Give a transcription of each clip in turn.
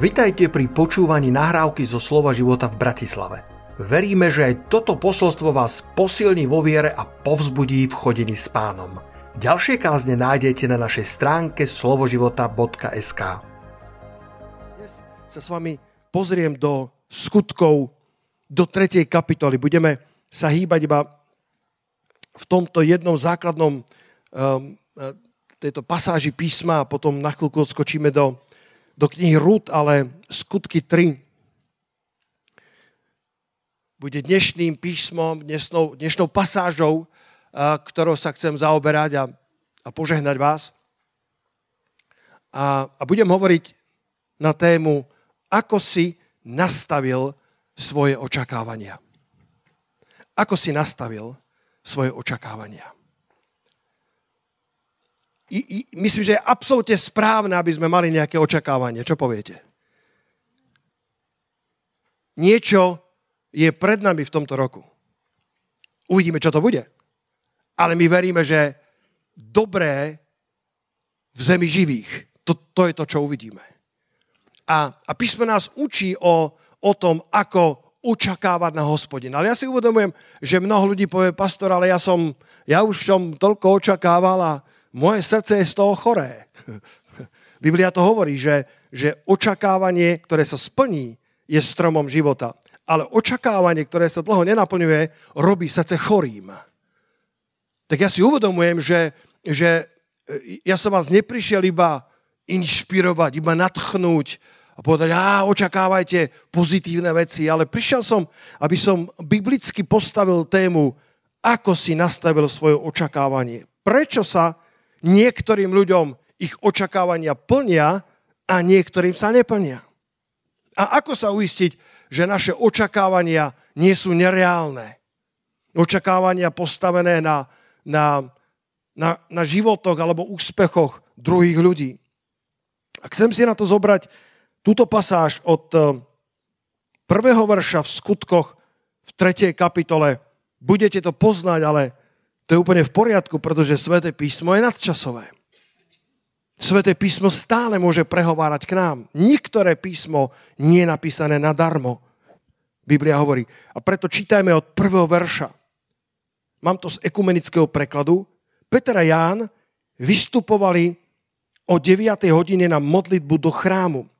Vitajte pri počúvaní nahrávky zo Slova života v Bratislave. Veríme, že aj toto posolstvo vás posilní vo viere a povzbudí v chodení s pánom. Ďalšie kázne nájdete na našej stránke slovoživota.sk Dnes sa s vami pozriem do skutkov do 3. kapitoly. Budeme sa hýbať iba v tomto jednom základnom um, tejto pasáži písma a potom na chvíľku odskočíme do do knihy Rút, ale skutky 3 bude dnešným písmom, dnešnou, dnešnou pasážou, ktorou sa chcem zaoberať a, a požehnať vás. A, a budem hovoriť na tému, ako si nastavil svoje očakávania. Ako si nastavil svoje očakávania myslím, že je absolútne správne, aby sme mali nejaké očakávanie. Čo poviete? Niečo je pred nami v tomto roku. Uvidíme, čo to bude. Ale my veríme, že dobré v zemi živých. To, to je to, čo uvidíme. A, a písmo nás učí o, o tom, ako očakávať na hospodina. Ale ja si uvedomujem, že mnoho ľudí povie, pastor, ale ja som, ja už som toľko očakával a, moje srdce je z toho choré. Biblia to hovorí, že, že očakávanie, ktoré sa splní, je stromom života. Ale očakávanie, ktoré sa dlho nenaplňuje, robí srdce chorým. Tak ja si uvedomujem, že, že e, ja som vás neprišiel iba inšpirovať, iba natchnúť a povedať, a očakávajte pozitívne veci, ale prišiel som, aby som biblicky postavil tému, ako si nastavil svoje očakávanie. Prečo sa Niektorým ľuďom ich očakávania plnia a niektorým sa neplnia. A ako sa uistiť, že naše očakávania nie sú nereálne? Očakávania postavené na, na, na, na životoch alebo úspechoch druhých ľudí. A chcem si na to zobrať túto pasáž od eh, prvého verša v skutkoch v 3. kapitole. Budete to poznať, ale to je úplne v poriadku, pretože Sveté písmo je nadčasové. Sveté písmo stále môže prehovárať k nám. Niektoré písmo nie je napísané nadarmo. Biblia hovorí. A preto čítajme od prvého verša. Mám to z ekumenického prekladu. Peter a Ján vystupovali o 9. hodine na modlitbu do chrámu.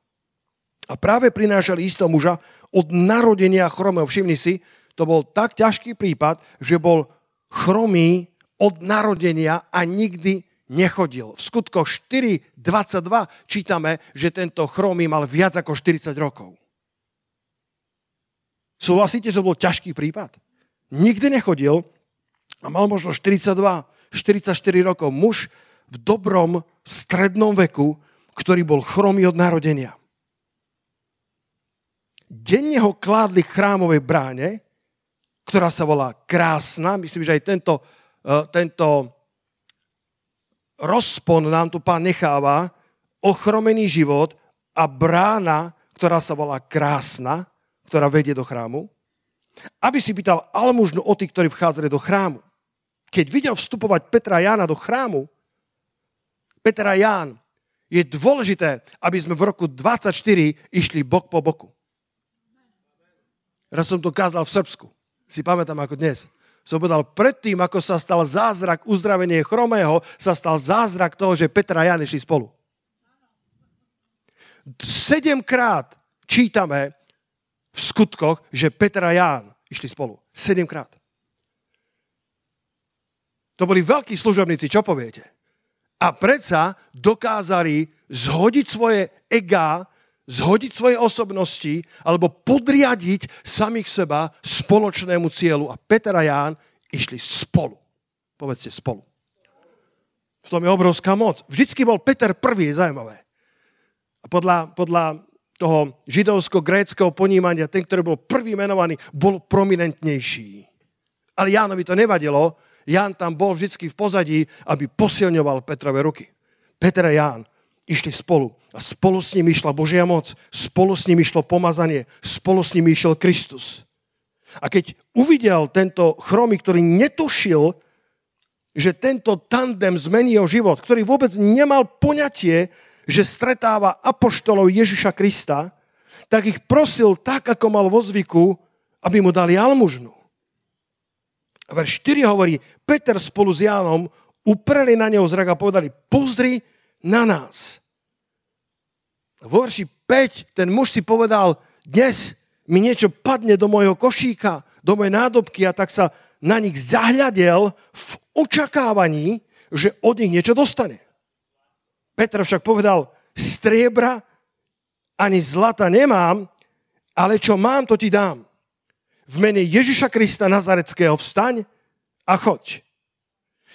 A práve prinášali istého muža od narodenia chromého. Všimni si, to bol tak ťažký prípad, že bol chromý od narodenia a nikdy nechodil. V skutkoch 4.22 čítame, že tento chromý mal viac ako 40 rokov. Súhlasíte, že to bol ťažký prípad? Nikdy nechodil a mal možno 42, 44 rokov. Muž v dobrom strednom veku, ktorý bol chromý od narodenia. Denne ho kládli chrámovej bráne ktorá sa volá Krásna. Myslím, že aj tento, e, tento rozpon nám tu pán necháva, ochromený život a brána, ktorá sa volá Krásna, ktorá vedie do chrámu, aby si pýtal almužnu o tých, ktorí vchádzali do chrámu. Keď videl vstupovať Petra Jána do chrámu, Petra a Ján, je dôležité, aby sme v roku 24 išli bok po boku. Raz som to kázal v Srbsku si pamätám ako dnes. Som povedal, predtým, ako sa stal zázrak uzdravenie chromého, sa stal zázrak toho, že Petra a Jan išli spolu. Sedemkrát čítame v skutkoch, že Petra a Ján išli spolu. Sedemkrát. To boli veľkí služobníci, čo poviete? A predsa dokázali zhodiť svoje egá zhodiť svoje osobnosti alebo podriadiť samých seba spoločnému cieľu. A Peter a Ján išli spolu. Povedzte spolu. V tom je obrovská moc. Vždycky bol Peter prvý, je zaujímavé. A podľa, podľa toho židovsko-gréckého ponímania, ten, ktorý bol prvý menovaný, bol prominentnejší. Ale Jánovi to nevadilo. Ján tam bol vždycky v pozadí, aby posilňoval Petrove ruky. Peter a Ján išli spolu. A spolu s ním išla Božia moc, spolu s ním išlo pomazanie, spolu s ním išiel Kristus. A keď uvidel tento chromy, ktorý netušil, že tento tandem zmení jeho život, ktorý vôbec nemal poňatie, že stretáva apoštolov Ježiša Krista, tak ich prosil tak, ako mal vo zvyku, aby mu dali almužnu. Verš 4 hovorí, Peter spolu s Jánom upreli na neho zrak a povedali, pozri na nás. Vo verši 5 ten muž si povedal, dnes mi niečo padne do mojho košíka, do mojej nádobky a tak sa na nich zahľadel v očakávaní, že od nich niečo dostane. Petr však povedal, striebra ani zlata nemám, ale čo mám, to ti dám. V mene Ježiša Krista Nazareckého vstaň a choď.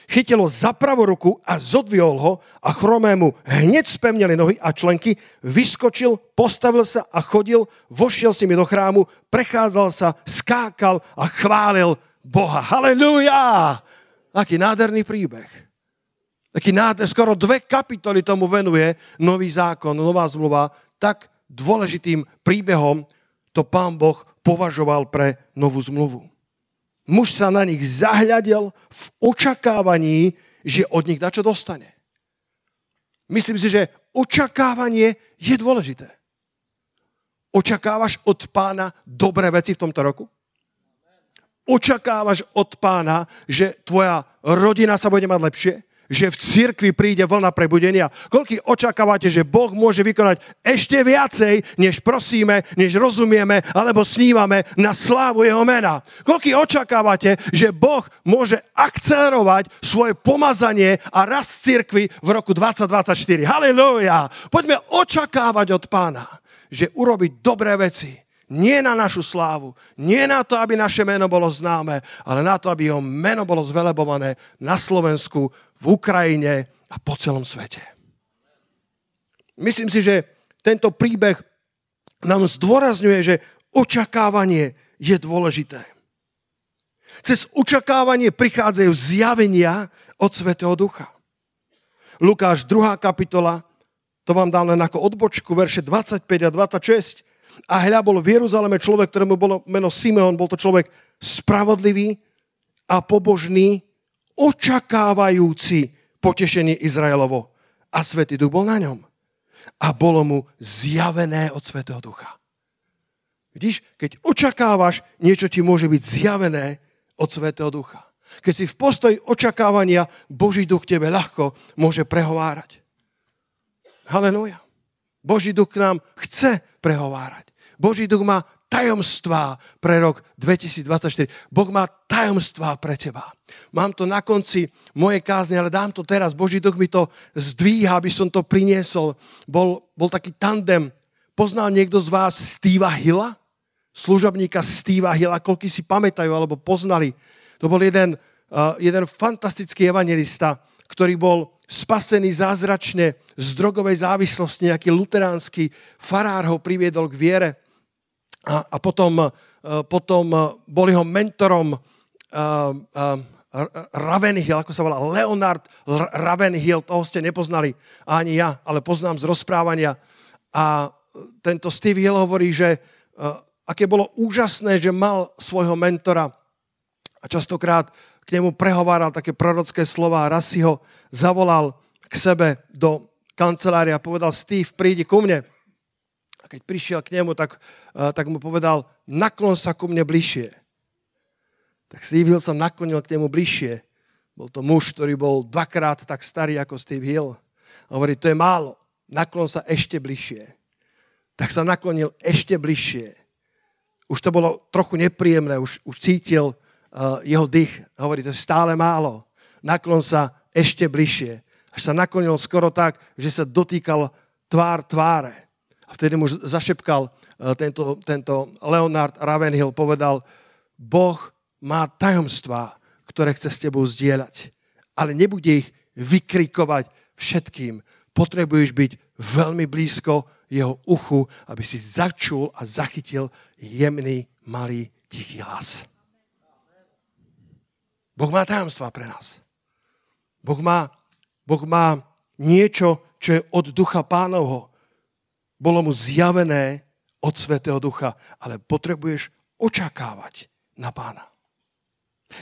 Chytil ho za pravú ruku a zodviol ho a chromému hneď spevnili nohy a členky, vyskočil, postavil sa a chodil, vošiel s nimi do chrámu, prechádzal sa, skákal a chválil Boha. Halelúja! Aký nádherný príbeh. Taký nádherný, skoro dve kapitoly tomu venuje nový zákon, nová zmluva. Tak dôležitým príbehom to pán Boh považoval pre novú zmluvu. Muž sa na nich zahľadil v očakávaní, že od nich dačo dostane. Myslím si, že očakávanie je dôležité. Očakávaš od pána dobré veci v tomto roku? Očakávaš od pána, že tvoja rodina sa bude mať lepšie? Že v cirkvi príde vlna prebudenia. Koľký očakávate, že Boh môže vykonať ešte viacej, než prosíme, než rozumieme, alebo snívame na slávu Jeho mena. Koľký očakávate, že Boh môže akcelerovať svoje pomazanie a rast cirkvi v roku 2024. Halilúja! Poďme očakávať od pána, že urobiť dobré veci nie na našu slávu, nie na to, aby naše meno bolo známe, ale na to, aby jeho meno bolo zvelebované na Slovensku, v Ukrajine a po celom svete. Myslím si, že tento príbeh nám zdôrazňuje, že očakávanie je dôležité. Cez očakávanie prichádzajú zjavenia od Svetého Ducha. Lukáš 2. kapitola, to vám dám len ako odbočku, verše 25 a 26. A hľa bol v Jeruzaleme človek, ktorému bolo meno Simeon, bol to človek spravodlivý a pobožný, očakávajúci potešenie Izraelovo. A Svetý Duch bol na ňom. A bolo mu zjavené od Svetého Ducha. Vidíš, keď očakávaš, niečo ti môže byť zjavené od Svetého Ducha. Keď si v postoji očakávania, Boží duch tebe ľahko môže prehovárať. Halleluja. Boží duch k nám chce prehovárať. Boží duch má tajomstvá pre rok 2024. Boh má tajomstvá pre teba. Mám to na konci mojej kázne, ale dám to teraz. Boží duch mi to zdvíha, aby som to priniesol. Bol, bol taký tandem. Poznal niekto z vás Steva Hilla? Služobníka Steva Hilla, koľky si pamätajú alebo poznali. To bol jeden, uh, jeden fantastický evangelista, ktorý bol spasený zázračne z drogovej závislosti. Nejaký luteránsky farár ho priviedol k viere a, a potom, e, potom e, bol jeho mentorom uh, uh, Ravenhill, ako sa volá, Leonard Ravenhill, toho ste nepoznali ani ja, ale poznám z rozprávania. A tento Steve Hill hovorí, že aké bolo úžasné, že mal svojho mentora a častokrát k nemu prehováral také prorocké slova raz si ho zavolal k sebe do kancelária a povedal, Steve, prídi ku mne. A keď prišiel k nemu, tak, uh, tak mu povedal, naklon sa ku mne bližšie. Tak Steve Hill sa naklonil k nemu bližšie. Bol to muž, ktorý bol dvakrát tak starý ako Steve Hill. A hovorí, to je málo, naklon sa ešte bližšie. Tak sa naklonil ešte bližšie. Už to bolo trochu nepríjemné, už, už cítil jeho dých. Hovorí, to je stále málo. Naklon sa ešte bližšie. Až sa naklonil skoro tak, že sa dotýkal tvár tváre. A vtedy mu zašepkal eh, tento, tento Leonard Ravenhill, povedal, Boh má tajomstvá, ktoré chce s tebou zdieľať, ale nebude ich vykrikovať všetkým. Potrebuješ byť veľmi blízko jeho uchu, aby si začul a zachytil jemný, malý, tichý hlas. Boh má tajomstvá pre nás. Boh má, boh má niečo, čo je od ducha pánovho bolo mu zjavené od Svetého Ducha, ale potrebuješ očakávať na pána.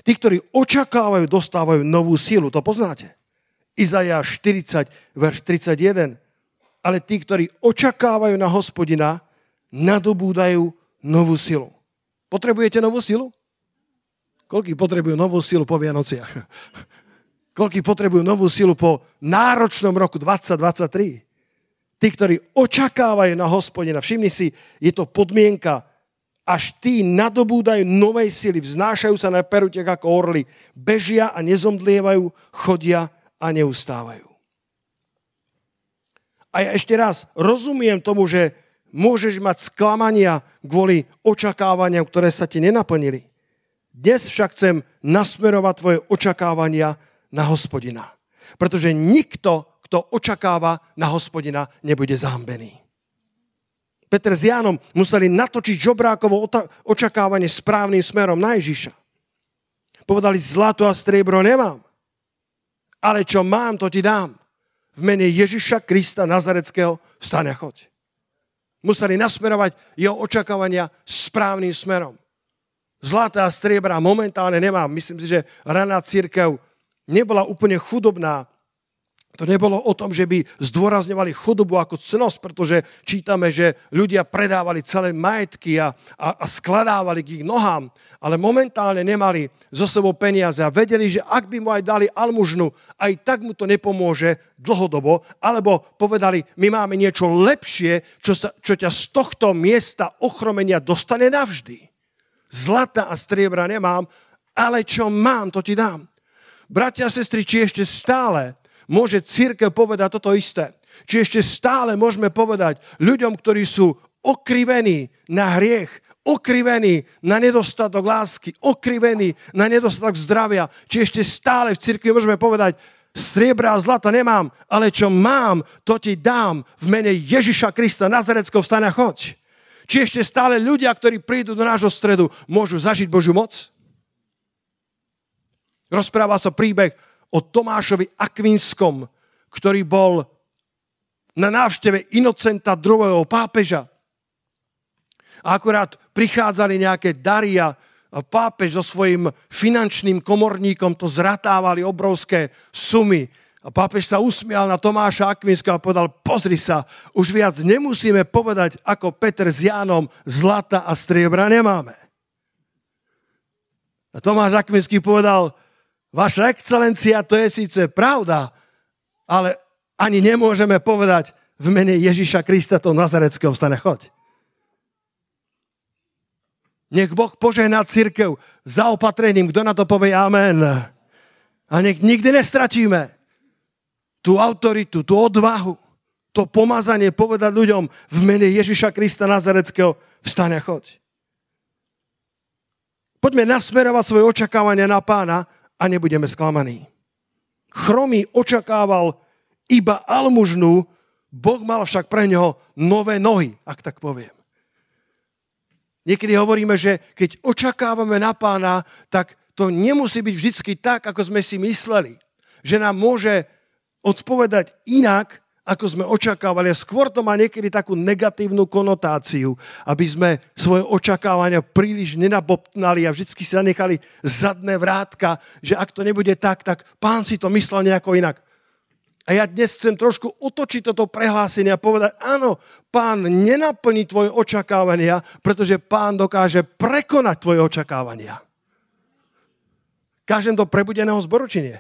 Tí, ktorí očakávajú, dostávajú novú sílu. To poznáte. Izaja 40, verš 31. ale tí, ktorí očakávajú na hospodina, nadobúdajú novú silu. Potrebujete novú silu? Koľký potrebujú novú silu po Vianociach? Koľký potrebujú novú silu po náročnom roku 2023? Tí, ktorí očakávajú na hospodina, všimni si, je to podmienka, až tí nadobúdajú novej sily, vznášajú sa na perutiach ako orly, bežia a nezomdlievajú, chodia a neustávajú. A ja ešte raz rozumiem tomu, že môžeš mať sklamania kvôli očakávaniam, ktoré sa ti nenaplnili. Dnes však chcem nasmerovať tvoje očakávania na hospodina. Pretože nikto, kto očakáva na hospodina, nebude zahambený. Peter s Jánom museli natočiť žobrákovo očakávanie správnym smerom na Ježiša. Povedali, zlato a striebro nemám, ale čo mám, to ti dám. V mene Ježiša Krista Nazareckého vstane a choď. Museli nasmerovať jeho očakávania správnym smerom. Zlaté a striebra momentálne nemám. Myslím si, že raná církev nebola úplne chudobná, to nebolo o tom, že by zdôrazňovali chudobu ako cnosť, pretože čítame, že ľudia predávali celé majetky a, a, a skladávali k ich nohám, ale momentálne nemali zo sebou peniaze a vedeli, že ak by mu aj dali almužnu, aj tak mu to nepomôže dlhodobo, alebo povedali, my máme niečo lepšie, čo, sa, čo ťa z tohto miesta ochromenia dostane navždy. Zlata a striebra nemám, ale čo mám, to ti dám. Bratia a sestry, či ešte stále môže církev povedať toto isté. Či ešte stále môžeme povedať ľuďom, ktorí sú okrivení na hriech, okrivení na nedostatok lásky, okrivení na nedostatok zdravia, či ešte stále v cirkvi môžeme povedať, striebra a zlata nemám, ale čo mám, to ti dám v mene Ježiša Krista Nazareckého vstane a choď. Či ešte stále ľudia, ktorí prídu do nášho stredu, môžu zažiť Božiu moc? Rozpráva sa príbeh o Tomášovi Akvinskom, ktorý bol na návšteve Inocenta II. pápeža. A akurát prichádzali nejaké dary a pápež so svojím finančným komorníkom to zratávali obrovské sumy. A pápež sa usmial na Tomáša Akvinska a povedal, pozri sa, už viac nemusíme povedať, ako Peter s Jánom, zlata a striebra nemáme. A Tomáš Akvinský povedal, Vaša excelencia, to je síce pravda, ale ani nemôžeme povedať v mene Ježiša Krista to Nazareckého stane choď. Nech Boh požehná církev zaopatrením. Kto na to povie amen? A nech nikdy nestratíme tú autoritu, tú odvahu, to pomazanie povedať ľuďom v mene Ježiša Krista Nazareckého vstane choď. Poďme nasmerovať svoje očakávania na pána a nebudeme sklamaní. Chromý očakával iba almužnu, Boh mal však pre neho nové nohy, ak tak poviem. Niekedy hovoríme, že keď očakávame na pána, tak to nemusí byť vždy tak, ako sme si mysleli. Že nám môže odpovedať inak, ako sme očakávali. Skôr to má niekedy takú negatívnu konotáciu, aby sme svoje očakávania príliš nenabobtnali a vždy si zanechali zadné vrátka, že ak to nebude tak, tak pán si to myslel nejako inak. A ja dnes chcem trošku otočiť toto prehlásenie a povedať, áno, pán nenaplní tvoje očakávania, pretože pán dokáže prekonať tvoje očakávania. Každém do prebudeného zboru, či nie?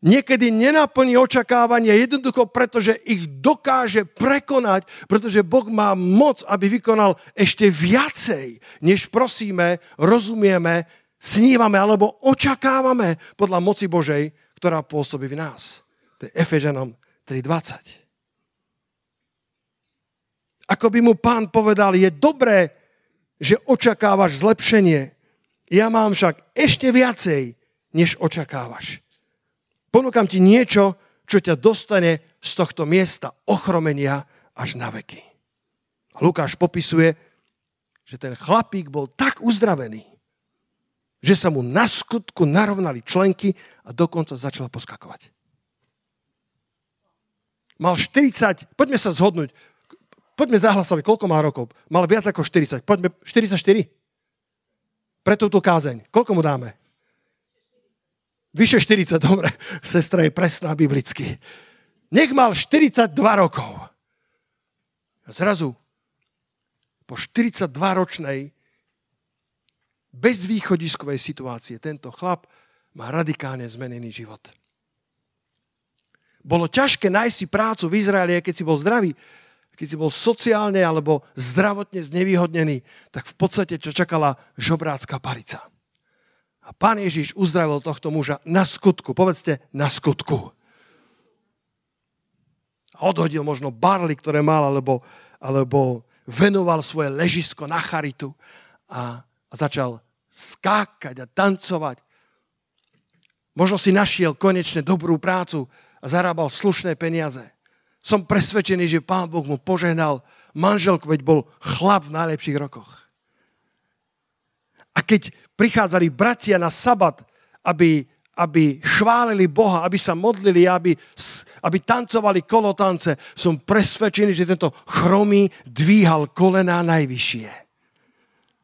Niekedy nenaplní očakávania jednoducho preto, že ich dokáže prekonať, pretože Boh má moc, aby vykonal ešte viacej, než prosíme, rozumieme, snívame alebo očakávame podľa moci Božej, ktorá pôsobí v nás. To je Efežanom 3.20. Ako by mu pán povedal, je dobré, že očakávaš zlepšenie. Ja mám však ešte viacej, než očakávaš. Ponúkam ti niečo, čo ťa dostane z tohto miesta ochromenia až na veky. A Lukáš popisuje, že ten chlapík bol tak uzdravený, že sa mu na skutku narovnali členky a dokonca začala poskakovať. Mal 40, poďme sa zhodnúť, poďme zahlasovať, koľko má rokov. Mal viac ako 40, poďme 44. Pre túto kázeň. Koľko mu dáme? Vyše 40, dobre. Sestra je presná biblicky. Nech mal 42 rokov. A zrazu po 42-ročnej bezvýchodiskovej situácie tento chlap má radikálne zmenený život. Bolo ťažké nájsť si prácu v Izraeli, keď si bol zdravý, keď si bol sociálne alebo zdravotne znevýhodnený, tak v podstate ťa čakala žobrácká palica. A pán Ježiš uzdravil tohto muža na skutku. Povedzte, na skutku odhodil možno barly, ktoré mal, alebo, alebo venoval svoje ležisko na charitu a, a začal skákať a tancovať. Možno si našiel konečne dobrú prácu a zarábal slušné peniaze. Som presvedčený, že pán Boh mu požehnal manželku, veď bol chlap v najlepších rokoch. A keď prichádzali bratia na sabat, aby, aby chválili Boha, aby sa modlili, aby aby tancovali kolotance, som presvedčený, že tento chromý dvíhal kolená najvyššie.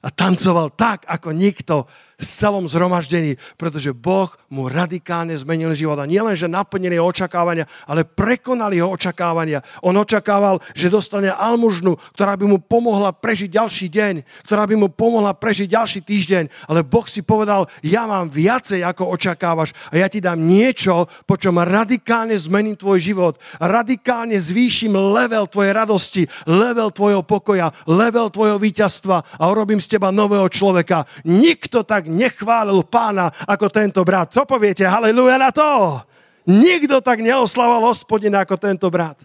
A tancoval tak, ako nikto v celom zhromaždení, pretože Boh mu radikálne zmenil život. A nielen, že naplnili jeho očakávania, ale prekonali jeho očakávania. On očakával, že dostane almužnu, ktorá by mu pomohla prežiť ďalší deň, ktorá by mu pomohla prežiť ďalší týždeň. Ale Boh si povedal, ja mám viacej, ako očakávaš a ja ti dám niečo, po čom radikálne zmením tvoj život. Radikálne zvýšim level tvojej radosti, level tvojho pokoja, level tvojho víťazstva a urobím z teba nového človeka. Nikto tak tak nechválil pána ako tento brat. Co poviete? Haleluja na to! Nikto tak neoslával hospodina ako tento brat.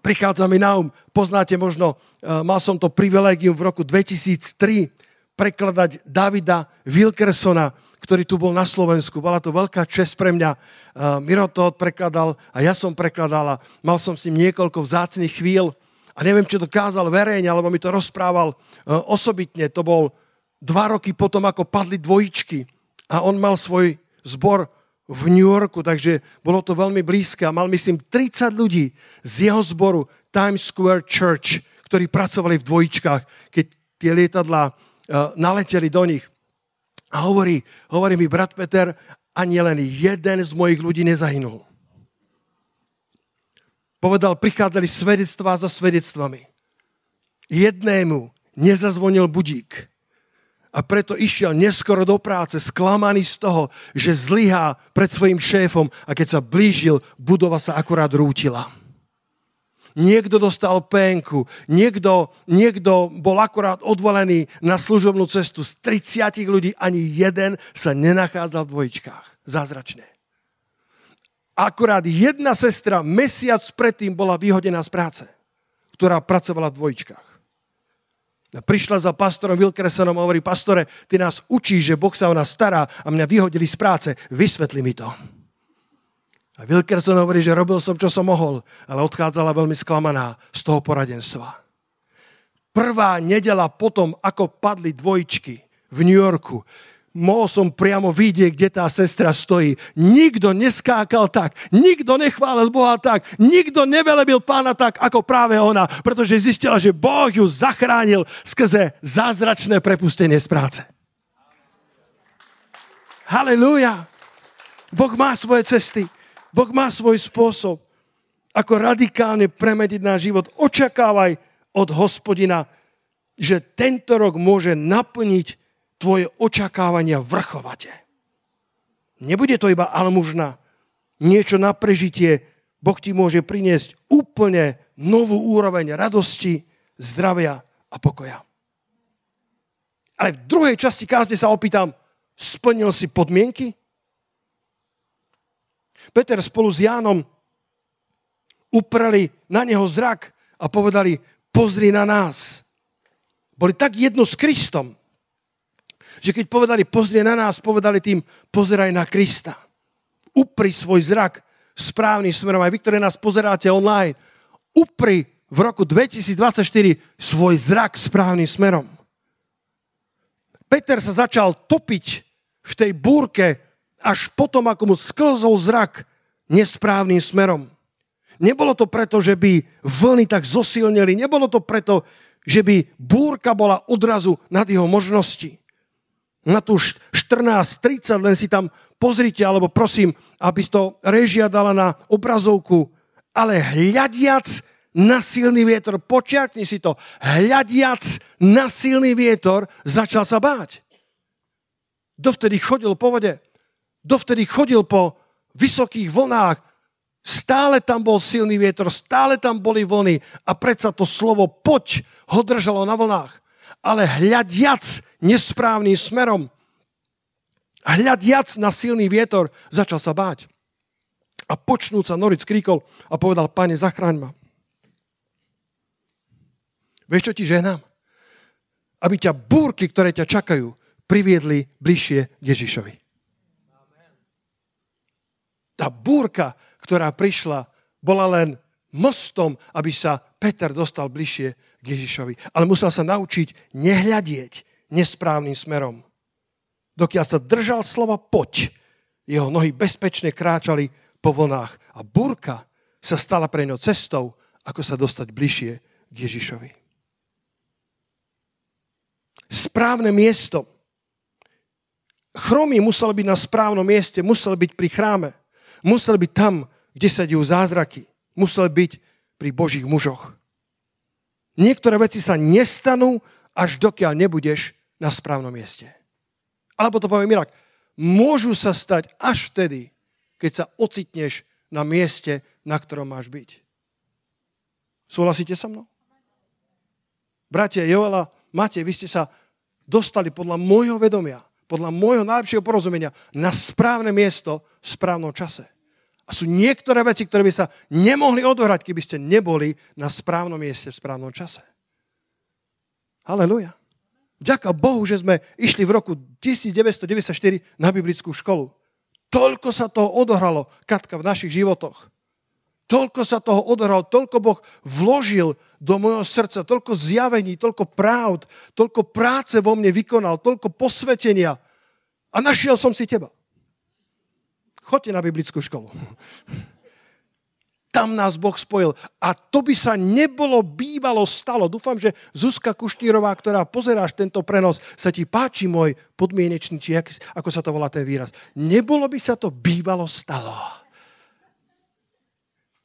Prichádza mi na um, poznáte možno, uh, mal som to privilegium v roku 2003 prekladať Davida Wilkersona, ktorý tu bol na Slovensku. Bola to veľká čest pre mňa. Uh, Miro to prekladal a ja som prekladal a mal som s ním niekoľko vzácných chvíľ a neviem, či to kázal verejne, alebo mi to rozprával uh, osobitne. To bol dva roky potom, ako padli dvojičky a on mal svoj zbor v New Yorku, takže bolo to veľmi blízke a mal, myslím, 30 ľudí z jeho zboru Times Square Church, ktorí pracovali v dvojičkách, keď tie lietadlá uh, naleteli do nich. A hovorí, hovorí mi brat Peter, ani len jeden z mojich ľudí nezahynul. Povedal, prichádzali svedectvá za svedectvami. Jednému nezazvonil budík a preto išiel neskoro do práce, sklamaný z toho, že zlyhá pred svojim šéfom a keď sa blížil, budova sa akurát rútila. Niekto dostal penku, niekto, niekto bol akurát odvolený na služobnú cestu. Z 30 ľudí ani jeden sa nenachádzal v dvojičkách. Zázračné. Akurát jedna sestra mesiac predtým bola vyhodená z práce, ktorá pracovala v dvojičkách. Prišla za pastorom Wilkersonom a hovorí, pastore, ty nás učíš, že Boh sa o nás stará a mňa vyhodili z práce. Vysvetli mi to. A Wilkerson hovorí, že robil som, čo som mohol, ale odchádzala veľmi sklamaná z toho poradenstva. Prvá nedela potom, ako padli dvojčky v New Yorku, mohol som priamo vidieť, kde tá sestra stojí. Nikto neskákal tak, nikto nechválil Boha tak, nikto nevelebil pána tak, ako práve ona, pretože zistila, že Boh ju zachránil skrze zázračné prepustenie z práce. Halelúja. Boh má svoje cesty. Boh má svoj spôsob, ako radikálne premediť náš život. Očakávaj od hospodina, že tento rok môže naplniť tvoje očakávania vrchovate. Nebude to iba almužna, niečo na prežitie. Boh ti môže priniesť úplne novú úroveň radosti, zdravia a pokoja. Ale v druhej časti kázne sa opýtam, splnil si podmienky? Peter spolu s Jánom upreli na neho zrak a povedali, pozri na nás. Boli tak jedno s Kristom, že keď povedali pozrie na nás, povedali tým pozeraj na Krista. Upri svoj zrak správnym smerom. Aj vy, ktoré nás pozeráte online, upri v roku 2024 svoj zrak správnym smerom. Peter sa začal topiť v tej búrke až potom, ako mu sklzol zrak nesprávnym smerom. Nebolo to preto, že by vlny tak zosilnili, nebolo to preto, že by búrka bola odrazu nad jeho možnosti. Na tú 14.30, len si tam pozrite, alebo prosím, aby to režia dala na obrazovku, ale hľadiac na silný vietor, počiakni si to, hľadiac na silný vietor, začal sa báť. Dovtedy chodil po vode, dovtedy chodil po vysokých vlnách, stále tam bol silný vietor, stále tam boli vlny. A predsa to slovo poď ho držalo na vlnách. Ale hľadiac nesprávnym smerom, hľadiac na silný vietor, začal sa báť. A počnúť sa Noric kríkol a povedal, pane, zachráň ma. Vieš, čo ti ženám? Aby ťa búrky, ktoré ťa čakajú, priviedli bližšie k Ježišovi. Tá búrka, ktorá prišla, bola len mostom, aby sa Peter dostal bližšie k Ježišovi. Ale musel sa naučiť nehľadieť nesprávnym smerom. Dokiaľ sa držal slova poď, jeho nohy bezpečne kráčali po vlnách a búrka sa stala pre ňo cestou, ako sa dostať bližšie k Ježišovi. Správne miesto. Chromy musel byť na správnom mieste, musel byť pri chráme. Musel byť tam, kde sa dejú zázraky. Musel byť pri Božích mužoch. Niektoré veci sa nestanú, až dokiaľ nebudeš na správnom mieste. Alebo to poviem inak. Môžu sa stať až vtedy, keď sa ocitneš na mieste, na ktorom máš byť. Súhlasíte so mnou? Bratia Joela, máte, vy ste sa dostali podľa môjho vedomia, podľa môjho najlepšieho porozumenia na správne miesto v správnom čase. A sú niektoré veci, ktoré by sa nemohli odohrať, keby ste neboli na správnom mieste v správnom čase. Halelujá. Ďaká Bohu, že sme išli v roku 1994 na biblickú školu. Toľko sa toho odohralo, Katka, v našich životoch. Toľko sa toho odohralo, toľko Boh vložil do môjho srdca, toľko zjavení, toľko práv, toľko práce vo mne vykonal, toľko posvetenia. A našiel som si teba. Choďte na biblickú školu. Tam nás Boh spojil. A to by sa nebolo bývalo stalo. Dúfam, že Zuzka Kuštírová, ktorá pozeráš tento prenos, sa ti páči môj podmienečný, či ako sa to volá ten výraz. Nebolo by sa to bývalo stalo.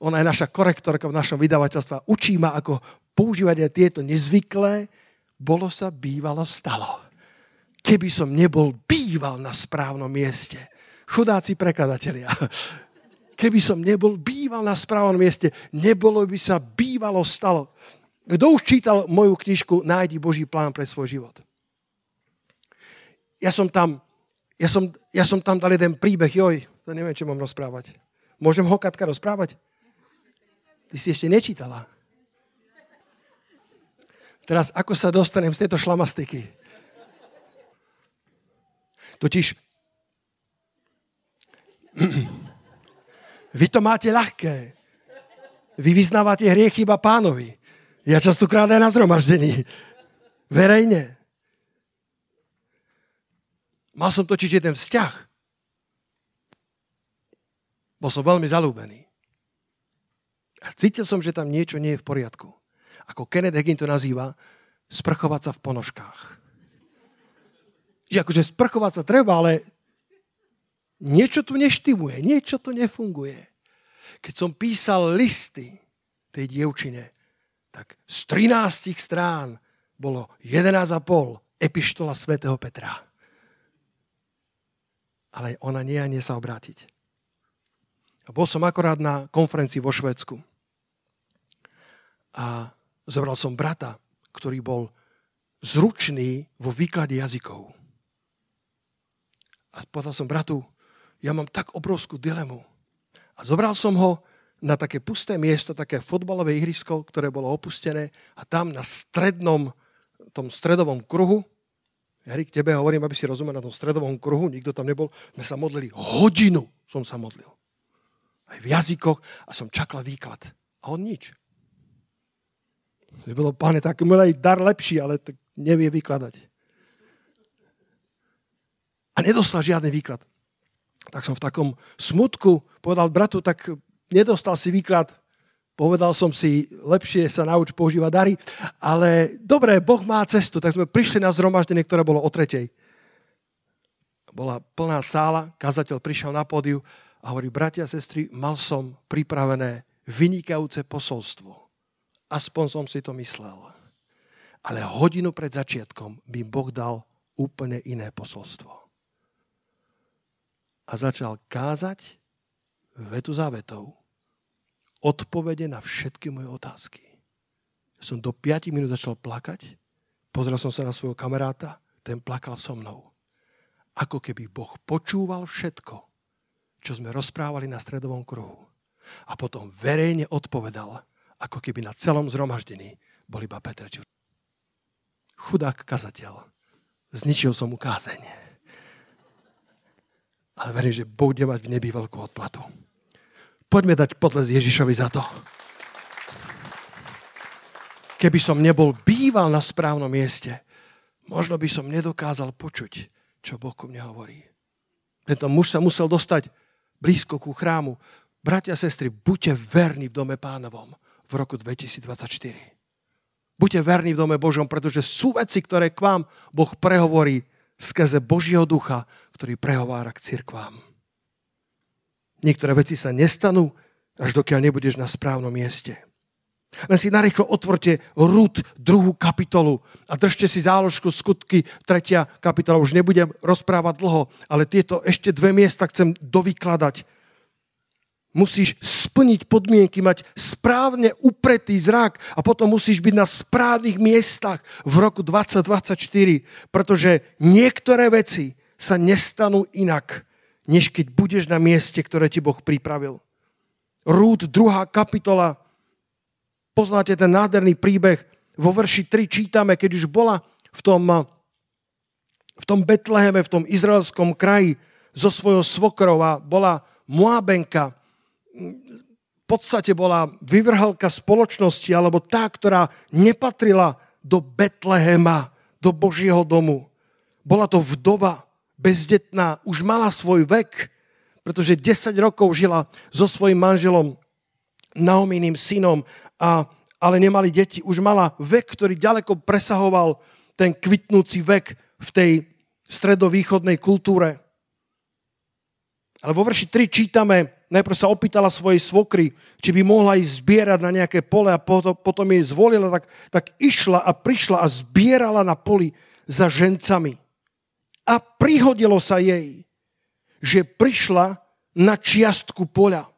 Ona je naša korektorka v našom vydavateľstve. Učí ma, ako používať aj tieto nezvyklé. Bolo sa bývalo stalo. Keby som nebol býval na správnom mieste. Chudáci prekladatelia keby som nebol býval na správnom mieste, nebolo by sa bývalo stalo. Kto už čítal moju knižku Nájdi Boží plán pre svoj život? Ja som tam, ja som, ja som tam dal jeden príbeh, joj, to neviem, čo mám rozprávať. Môžem ho, Katka, rozprávať? Ty si ešte nečítala. Teraz, ako sa dostanem z tejto šlamastiky? Totiž vy to máte ľahké. Vy vyznávate hriech iba pánovi. Ja častokrát aj na zhromaždení. Verejne. Mal som točiť jeden vzťah. Bol som veľmi zalúbený. A cítil som, že tam niečo nie je v poriadku. Ako Kenneth Hagin to nazýva, sprchovať sa v ponožkách. Že akože sprchovať sa treba, ale niečo tu neštimuje, niečo tu nefunguje. Keď som písal listy tej dievčine, tak z 13 strán bolo 11,5 epištola svätého Petra. Ale ona nie a nie sa obrátiť. A bol som akorát na konferencii vo Švedsku. A zobral som brata, ktorý bol zručný vo výklade jazykov. A povedal som bratu, ja mám tak obrovskú dilemu. A zobral som ho na také pusté miesto, také fotbalové ihrisko, ktoré bolo opustené a tam na strednom, tom stredovom kruhu, Hry, k tebe hovorím, aby si rozumel na tom stredovom kruhu, nikto tam nebol, sme sa modlili. Hodinu som sa modlil. Aj v jazykoch a som čakal výklad. A on nič. Bolo, páne, tak mu aj dar lepší, ale tak nevie vykladať. A nedostal žiadny výklad tak som v takom smutku povedal bratu, tak nedostal si výklad, povedal som si, lepšie sa nauč používať dary, ale dobre, Boh má cestu, tak sme prišli na zhromaždenie, ktoré bolo o tretej. bola plná sála, kazateľ prišiel na pódiu a hovorí, bratia a sestry, mal som pripravené vynikajúce posolstvo. Aspoň som si to myslel. Ale hodinu pred začiatkom by Boh dal úplne iné posolstvo. A začal kázať vetu za vetou odpovede na všetky moje otázky. Som do 5 minút začal plakať, pozrel som sa na svojho kamaráta, ten plakal so mnou ako keby Boh počúval všetko, čo sme rozprávali na stredovom kruhu. A potom verejne odpovedal, ako keby na celom zhromaždení bol iba Peter Čur. Chudák kazateľ. Zničil som mu kázeň. Ale verím, že bude mať v nebi veľkú odplatu. Poďme dať podles Ježišovi za to. Keby som nebol býval na správnom mieste, možno by som nedokázal počuť čo Boh ku mne hovorí. Tento muž sa musel dostať blízko ku chrámu. Bratia a sestry, buďte verní v dome pánovom v roku 2024. Buďte verní v dome Božom, pretože sú veci, ktoré k vám Boh prehovorí skrze Božieho ducha, ktorý prehovára k cirkvám. Niektoré veci sa nestanú, až dokiaľ nebudeš na správnom mieste. Len si narýchlo otvorte Rud, druhú kapitolu a držte si záložku skutky, tretia kapitola. Už nebudem rozprávať dlho, ale tieto ešte dve miesta chcem dovykladať. Musíš splniť podmienky, mať správne upretý zrak a potom musíš byť na správnych miestach v roku 2024, pretože niektoré veci sa nestanú inak, než keď budeš na mieste, ktoré ti Boh pripravil. Rúd, druhá kapitola, Poznáte ten nádherný príbeh. Vo verši 3 čítame, keď už bola v tom, v tom Betleheme, v tom izraelskom kraji so svojou svokrou a bola Moabenka, v podstate bola vyvrhalka spoločnosti, alebo tá, ktorá nepatrila do Betlehema, do Božieho domu. Bola to vdova, bezdetná, už mala svoj vek, pretože 10 rokov žila so svojím manželom Naominým synom, a, ale nemali deti. Už mala vek, ktorý ďaleko presahoval ten kvitnúci vek v tej stredovýchodnej kultúre. Ale vo verši 3 čítame, najprv sa opýtala svojej svokry, či by mohla ísť zbierať na nejaké pole a potom, potom jej zvolila, tak, tak išla a prišla a zbierala na poli za žencami. A prihodilo sa jej, že prišla na čiastku poľa.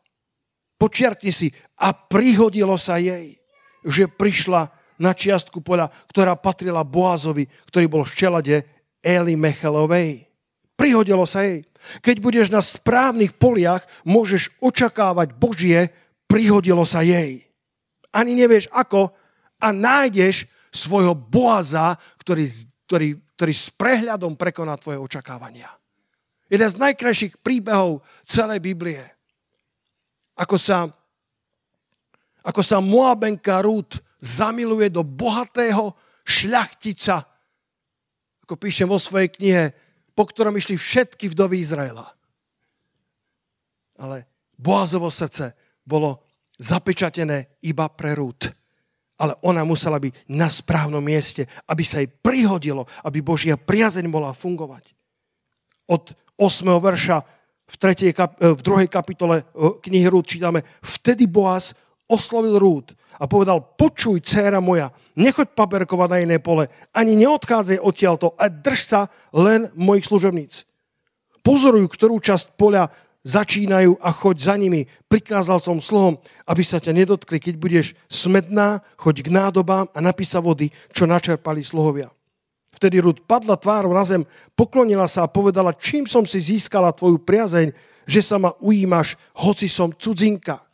Počiarkni si, a prihodilo sa jej, že prišla na čiastku poľa, ktorá patrila Boazovi, ktorý bol v čelade Eli Mechelovej. Prihodilo sa jej. Keď budeš na správnych poliach, môžeš očakávať Božie, prihodilo sa jej. Ani nevieš ako a nájdeš svojho Boaza, ktorý, ktorý, ktorý s prehľadom prekoná tvoje očakávania. Jeden z najkrajších príbehov celej Biblie ako sa, ako sa Moabenka Rút zamiluje do bohatého šľachtica, ako píšem vo svojej knihe, po ktorom išli všetky vdovy Izraela. Ale Boazovo srdce bolo zapečatené iba pre Rút. Ale ona musela byť na správnom mieste, aby sa jej prihodilo, aby Božia priazeň mohla fungovať. Od 8. verša v, tretej, e, v druhej kapitole e, knihy Rúd čítame, vtedy Boaz oslovil Rúd a povedal, počuj, dcéra moja, nechoď paberkovať na iné pole, ani neodchádzaj odtiaľto a drž sa len mojich služebníc. Pozoruj, ktorú časť poľa začínajú a choď za nimi. Prikázal som slohom, aby sa ťa nedotkli. Keď budeš smedná, choď k nádobám a napísa vody, čo načerpali slohovia. Vtedy Rud padla tvárou na zem, poklonila sa a povedala, čím som si získala tvoju priazeň, že sa ma ujímaš, hoci som cudzinka.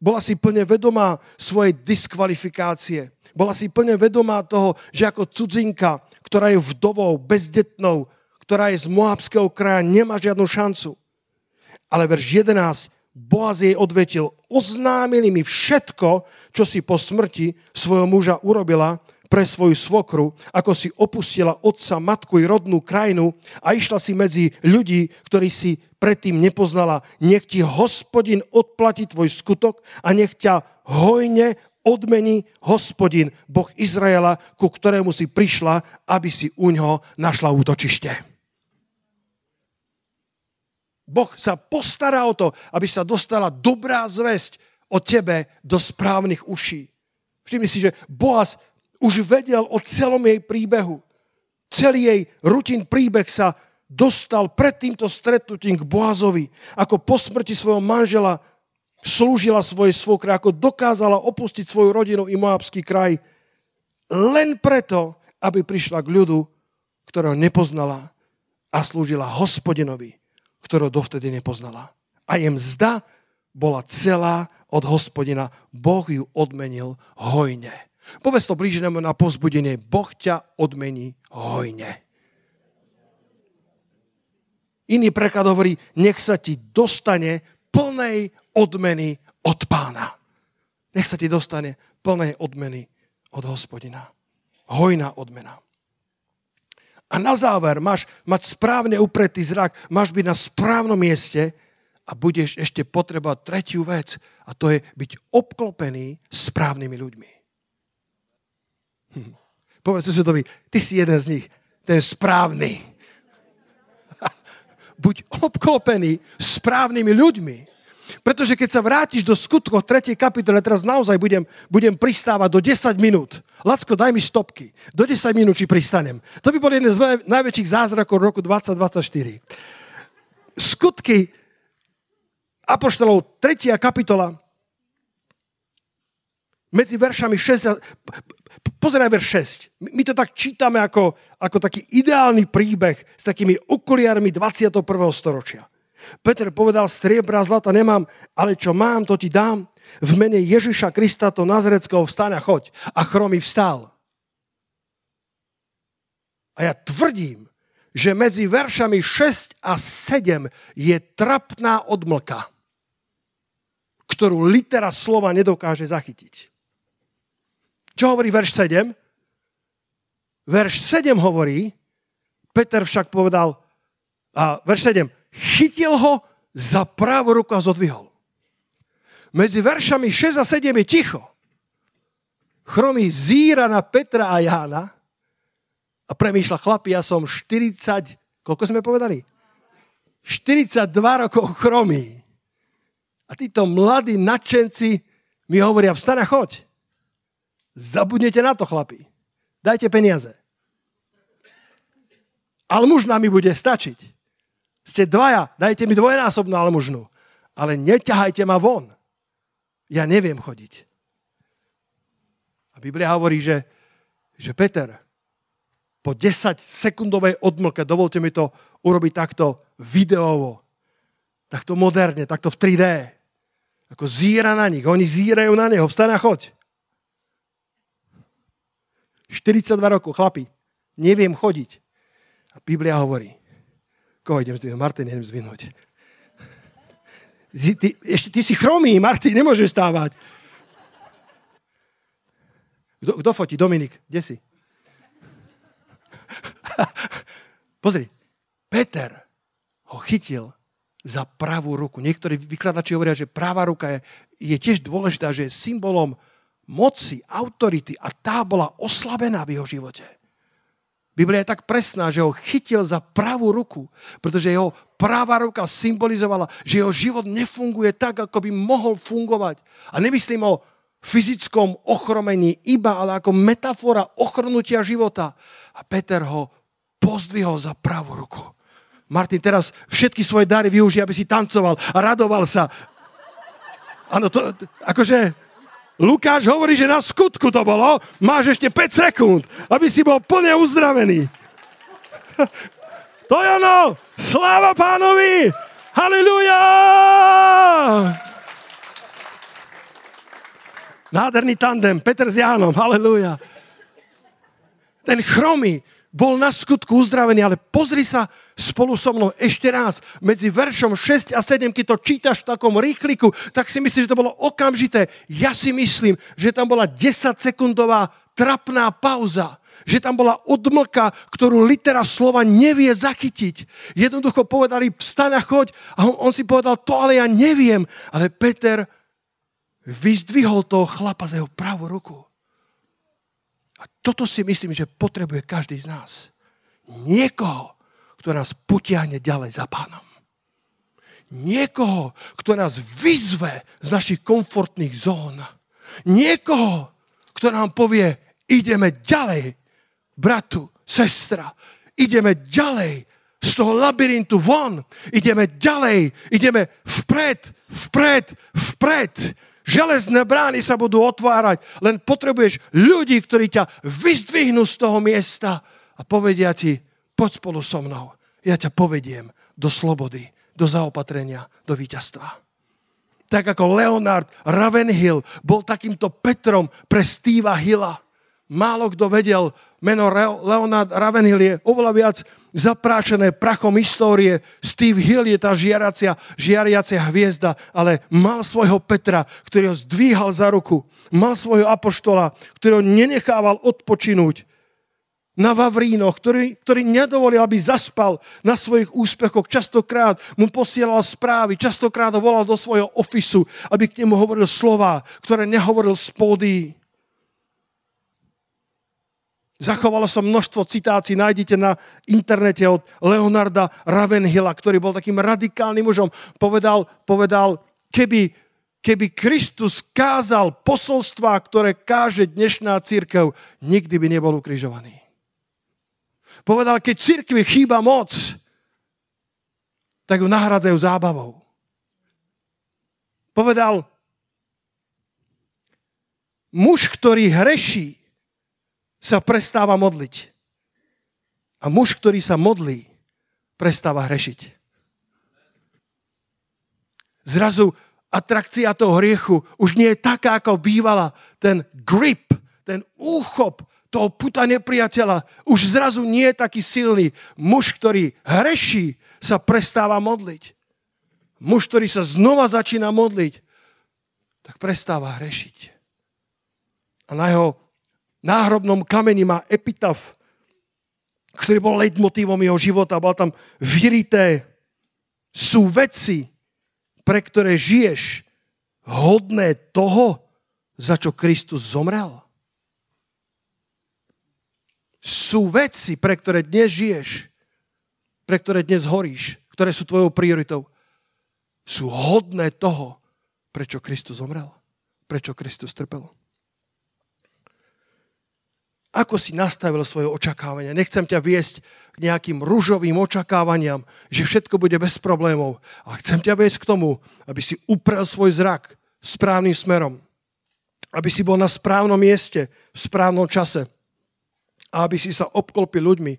Bola si plne vedomá svojej diskvalifikácie. Bola si plne vedomá toho, že ako cudzinka, ktorá je vdovou, bezdetnou, ktorá je z Moabského kraja, nemá žiadnu šancu. Ale verš 11, Boaz jej odvetil, oznámili mi všetko, čo si po smrti svojho muža urobila pre svoju svokru, ako si opustila otca, matku i rodnú krajinu a išla si medzi ľudí, ktorí si predtým nepoznala. Nech ti hospodin odplatí tvoj skutok a nech ťa hojne odmení hospodin, Boh Izraela, ku ktorému si prišla, aby si u ňoho našla útočište. Boh sa postará o to, aby sa dostala dobrá zväzť o tebe do správnych uší. Všimni si, že Boaz už vedel o celom jej príbehu. Celý jej rutin príbeh sa dostal pred týmto stretnutím k Boazovi, ako po smrti svojho manžela slúžila svojej svokre, ako dokázala opustiť svoju rodinu i Moabský kraj, len preto, aby prišla k ľudu, ktorého nepoznala a slúžila hospodinovi, ktorého dovtedy nepoznala. A jem mzda bola celá od hospodina. Boh ju odmenil hojne. Povedz to blíženému na pozbudenie. Boh ťa odmení hojne. Iný preklad hovorí, nech sa ti dostane plnej odmeny od pána. Nech sa ti dostane plnej odmeny od hospodina. Hojná odmena. A na záver máš mať správne upretý zrak, máš byť na správnom mieste a budeš ešte potrebovať tretiu vec a to je byť obklopený správnymi ľuďmi. Hm. Povedz susedovi, ty si jeden z nich, ten správny. Buď obklopený správnymi ľuďmi. Pretože keď sa vrátiš do skutkov 3. kapitole, teraz naozaj budem, budem pristávať do 10 minút. Lacko, daj mi stopky. Do 10 minút, či pristanem. To by bol jeden z najväčších zázrakov roku 2024. Skutky Apoštolov 3. kapitola medzi veršami 6 a... Pozeraj verš 6. My to tak čítame ako, ako taký ideálny príbeh s takými okuliarmi 21. storočia. Peter povedal, striebra zlata nemám, ale čo mám, to ti dám. V mene Ježiša Krista to Nazareckého vstane a choď. A chromy vstal. A ja tvrdím, že medzi veršami 6 a 7 je trapná odmlka ktorú litera slova nedokáže zachytiť. Čo hovorí verš 7? Verš 7 hovorí, Peter však povedal, a verš 7, chytil ho za pravú ruku a zodvihol. Medzi veršami 6 a 7 je ticho. Chromý zíra na Petra a Jána a premýšľa, chlapi, ja som 40, koľko sme povedali? 42 rokov chromý. A títo mladí nadšenci mi hovoria, vstane choď. Zabudnete na to, chlapi. Dajte peniaze. Almužna mi bude stačiť. Ste dvaja, dajte mi dvojnásobnú almužnu. Ale neťahajte ma von. Ja neviem chodiť. A Biblia hovorí, že, že Peter po 10 sekundovej odmlke, dovolte mi to urobiť takto videovo, takto moderne, takto v 3D, ako zíra na nich. Oni zírajú na neho. Vstaň a choď. 42 rokov, chlapi. Neviem chodiť. A Biblia hovorí. Koho idem zdvihnúť? Martin, idem zdvihnúť. Ty, ty, ešte, ty si chromý, Martin, nemôžeš stávať. Kto, kto fotí? Dominik, kde si? Pozri, Peter ho chytil za pravú ruku. Niektorí vykladači hovoria, že pravá ruka je, je tiež dôležitá, že je symbolom moci, autority a tá bola oslabená v jeho živote. Biblia je tak presná, že ho chytil za pravú ruku, pretože jeho pravá ruka symbolizovala, že jeho život nefunguje tak, ako by mohol fungovať. A nemyslím o fyzickom ochromení iba, ale ako metafora ochrnutia života. A Peter ho pozdvihol za pravú ruku. Martin teraz všetky svoje dary využije, aby si tancoval a radoval sa. Áno, to, akože Lukáš hovorí, že na skutku to bolo. Máš ešte 5 sekúnd, aby si bol plne uzdravený. To je ono! Sláva pánovi! Halilúja! Nádherný tandem, Peter s Jánom, halleluja. Ten chromý, bol na skutku uzdravený, ale pozri sa spolu so mnou ešte raz. Medzi veršom 6 a 7, keď to čítaš v takom rýchliku, tak si myslíš, že to bolo okamžité. Ja si myslím, že tam bola 10-sekundová trapná pauza že tam bola odmlka, ktorú litera slova nevie zachytiť. Jednoducho povedali, vstaň a choď. A on, on si povedal, to ale ja neviem. Ale Peter vyzdvihol toho chlapa za jeho pravú ruku. A toto si myslím, že potrebuje každý z nás. Niekoho, kto nás potiahne ďalej za pánom. Niekoho, kto nás vyzve z našich komfortných zón. Niekoho, kto nám povie, ideme ďalej, bratu, sestra, ideme ďalej z toho labyrintu von, ideme ďalej, ideme vpred, vpred, vpred. Železné brány sa budú otvárať, len potrebuješ ľudí, ktorí ťa vyzdvihnú z toho miesta a povedia ti, poď spolu so mnou, ja ťa povediem do slobody, do zaopatrenia, do víťazstva. Tak ako Leonard Ravenhill bol takýmto Petrom pre Steva Hilla. Málo kto vedel, meno Leonard Ravenhill je oveľa viac zaprášené prachom histórie. Steve Hill je tá žiaracia, žiariacia hviezda, ale mal svojho Petra, ktorý ho zdvíhal za ruku. Mal svojho apoštola, ktorý ho nenechával odpočinúť na Vavrínoch, ktorý, ktorý nedovolil, aby zaspal na svojich úspechoch. Častokrát mu posielal správy, častokrát ho volal do svojho ofisu, aby k nemu hovoril slova, ktoré nehovoril z pódy. Zachovalo sa množstvo citácií, nájdete na internete od Leonarda Ravenhilla, ktorý bol takým radikálnym mužom. Povedal, povedal keby, keby Kristus kázal posolstva, ktoré káže dnešná církev, nikdy by nebol ukrižovaný. Povedal, keď církvi chýba moc, tak ju nahradzajú zábavou. Povedal, muž, ktorý hreší, sa prestáva modliť. A muž, ktorý sa modlí, prestáva hrešiť. Zrazu atrakcia toho hriechu už nie je taká, ako bývala. Ten grip, ten úchop toho puta nepriateľa už zrazu nie je taký silný. Muž, ktorý hreší, sa prestáva modliť. Muž, ktorý sa znova začína modliť, tak prestáva hrešiť. A na jeho náhrobnom kameni má epitaf, ktorý bol leitmotívom jeho života. Bol tam vyrité. Sú veci, pre ktoré žiješ hodné toho, za čo Kristus zomrel. Sú veci, pre ktoré dnes žiješ, pre ktoré dnes horíš, ktoré sú tvojou prioritou, sú hodné toho, prečo Kristus zomrel, prečo Kristus trpel. Ako si nastavil svoje očakávania? Nechcem ťa viesť k nejakým ružovým očakávaniam, že všetko bude bez problémov. Ale chcem ťa viesť k tomu, aby si uprel svoj zrak správnym smerom. Aby si bol na správnom mieste, v správnom čase. A aby si sa obklopil ľuďmi,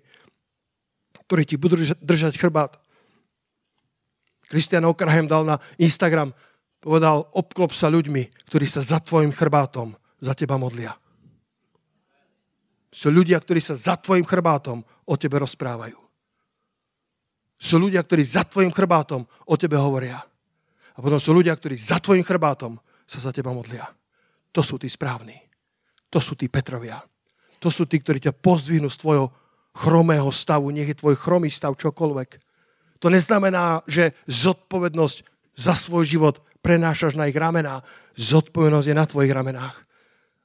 ktorí ti budú držať chrbát. Christian Okrahem dal na Instagram, povedal, obklop sa ľuďmi, ktorí sa za tvojim chrbátom za teba modlia. Sú ľudia, ktorí sa za tvojim chrbátom o tebe rozprávajú. Sú ľudia, ktorí za tvojim chrbátom o tebe hovoria. A potom sú ľudia, ktorí za tvojim chrbátom sa za teba modlia. To sú tí správni. To sú tí Petrovia. To sú tí, ktorí ťa pozdvihnú z tvojho chromého stavu. Nech je tvoj chromý stav čokoľvek. To neznamená, že zodpovednosť za svoj život prenášaš na ich ramená. Zodpovednosť je na tvojich ramenách.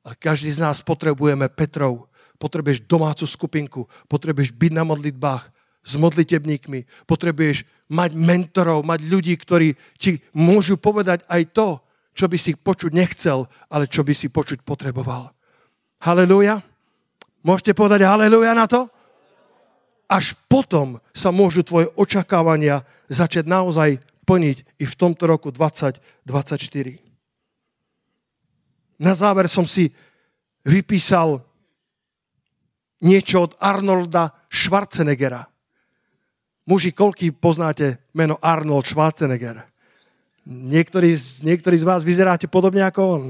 Ale každý z nás potrebujeme Petrov, potrebuješ domácu skupinku, potrebuješ byť na modlitbách s modlitebníkmi, potrebuješ mať mentorov, mať ľudí, ktorí ti môžu povedať aj to, čo by si počuť nechcel, ale čo by si počuť potreboval. Halelúja. Môžete povedať halelúja na to? Až potom sa môžu tvoje očakávania začať naozaj plniť i v tomto roku 2024. Na záver som si vypísal niečo od Arnolda Schwarzeneggera. Muži, koľký poznáte meno Arnold Schwarzenegger? Niektorí, niektorí z vás vyzeráte podobne ako on.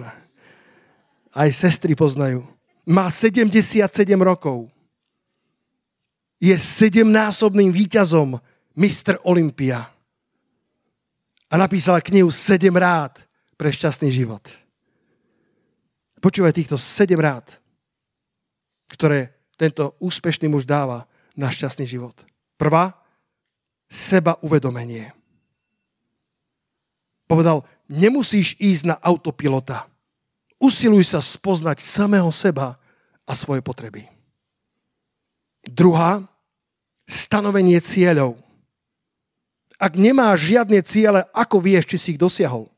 Aj sestry poznajú. Má 77 rokov. Je sedemnásobným víťazom Mr. Olympia. A napísala knihu 7 rád pre šťastný život. Počúvaj týchto 7 rád, ktoré tento úspešný muž dáva na šťastný život. Prvá, seba uvedomenie. Povedal, nemusíš ísť na autopilota. Usiluj sa spoznať samého seba a svoje potreby. Druhá, stanovenie cieľov. ak nemáš žiadne ciele, ako vieš, či si ich dosiahol?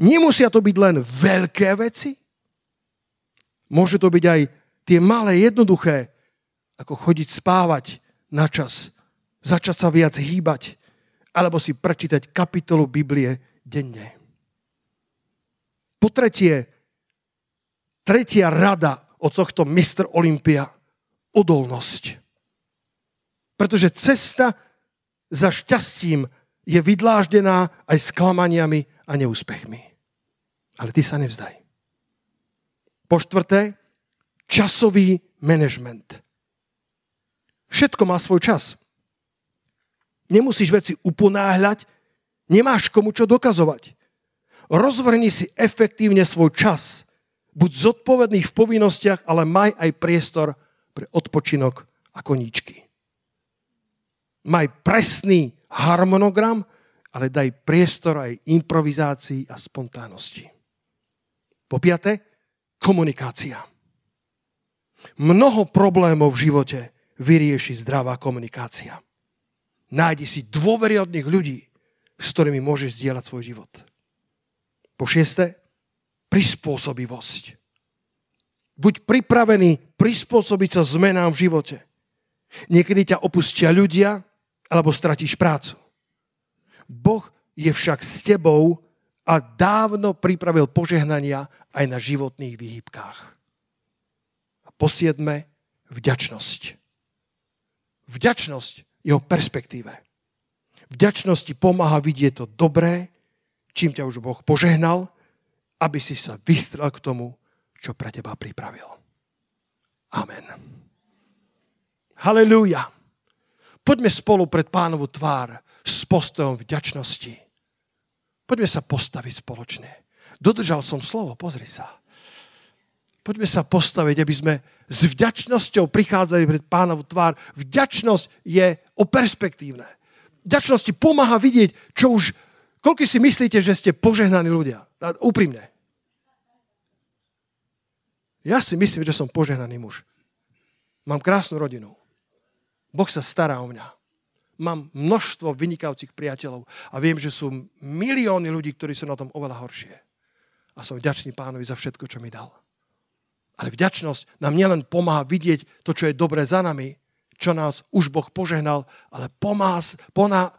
Nemusia to byť len veľké veci. Môže to byť aj tie malé, jednoduché, ako chodiť spávať na čas, začať sa viac hýbať, alebo si prečítať kapitolu Biblie denne. Po tretie, tretia rada od tohto Mr. Olympia, odolnosť. Pretože cesta za šťastím je vydláždená aj sklamaniami a neúspechmi. Ale ty sa nevzdaj. Po štvrté, časový manažment. Všetko má svoj čas. Nemusíš veci uponáhľať, nemáš komu čo dokazovať. Rozvrni si efektívne svoj čas. Buď zodpovedný v povinnostiach, ale maj aj priestor pre odpočinok a koníčky. Maj presný harmonogram, ale daj priestor aj improvizácii a spontánnosti. Po piate, komunikácia. Mnoho problémov v živote vyrieši zdravá komunikácia. Nájdi si dôveryhodných ľudí, s ktorými môžeš zdieľať svoj život. Po šieste, prispôsobivosť. Buď pripravený prispôsobiť sa zmenám v živote. Niekedy ťa opustia ľudia, alebo stratíš prácu. Boh je však s tebou a dávno pripravil požehnania aj na životných výhybkách. A po siedme, vďačnosť. Vďačnosť jeho perspektíve. Vďačnosti pomáha vidieť to dobré, čím ťa už Boh požehnal, aby si sa vystrel k tomu, čo pre teba pripravil. Amen. Halelúja. Poďme spolu pred pánovu tvár s postojom vďačnosti. Poďme sa postaviť spoločne. Dodržal som slovo, pozri sa. Poďme sa postaviť, aby sme s vďačnosťou prichádzali pred pánovu tvár. Vďačnosť je o perspektívne. Vďačnosť ti pomáha vidieť, čo už... Koľko si myslíte, že ste požehnaní ľudia? Úprimne. Ja si myslím, že som požehnaný muž. Mám krásnu rodinu. Boh sa stará o mňa. Mám množstvo vynikajúcich priateľov a viem, že sú milióny ľudí, ktorí sú na tom oveľa horšie. A som vďačný pánovi za všetko, čo mi dal. Ale vďačnosť nám nielen pomáha vidieť to, čo je dobré za nami, čo nás už Boh požehnal, ale pomáha,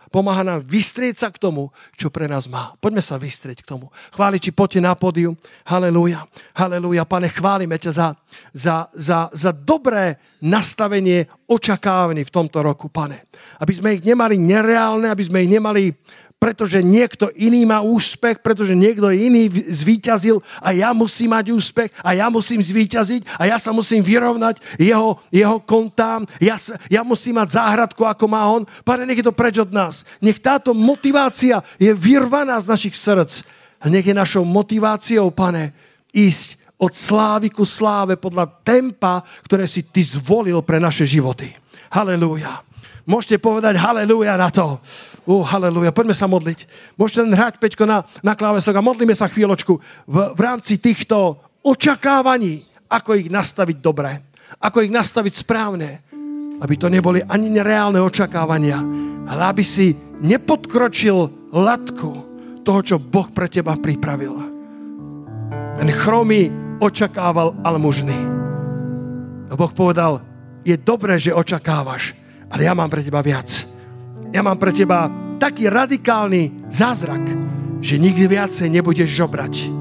pomáha nám vystrieť sa k tomu, čo pre nás má. Poďme sa vystrieť k tomu. Chváliči, poďte na pódium. Halelúja, halelúja. Pane, chválime ťa za, za, za, za dobré nastavenie očakávaní v tomto roku, pane. Aby sme ich nemali nereálne, aby sme ich nemali pretože niekto iný má úspech, pretože niekto iný zvíťazil a ja musím mať úspech a ja musím zvíťaziť a ja sa musím vyrovnať jeho, jeho kontám. Ja, ja musím mať záhradku, ako má on. Pane, nech je to preč od nás. Nech táto motivácia je vyrvaná z našich srdc. A nech je našou motiváciou, pane, ísť od slávy ku sláve podľa tempa, ktoré si ty zvolil pre naše životy. Halelúja. Môžete povedať halleluja na to. Uh, halleluja. Poďme sa modliť. Môžete len hrať, Peťko, na, na klávesok a modlíme sa chvíľočku v, v rámci týchto očakávaní, ako ich nastaviť dobre, ako ich nastaviť správne, aby to neboli ani nereálne očakávania, ale aby si nepodkročil latku toho, čo Boh pre teba pripravil. Ten chromý očakával almužný. A Boh povedal, je dobré, že očakávaš, ale ja mám pre teba viac. Ja mám pre teba taký radikálny zázrak, že nikdy viacej nebudeš žobrať.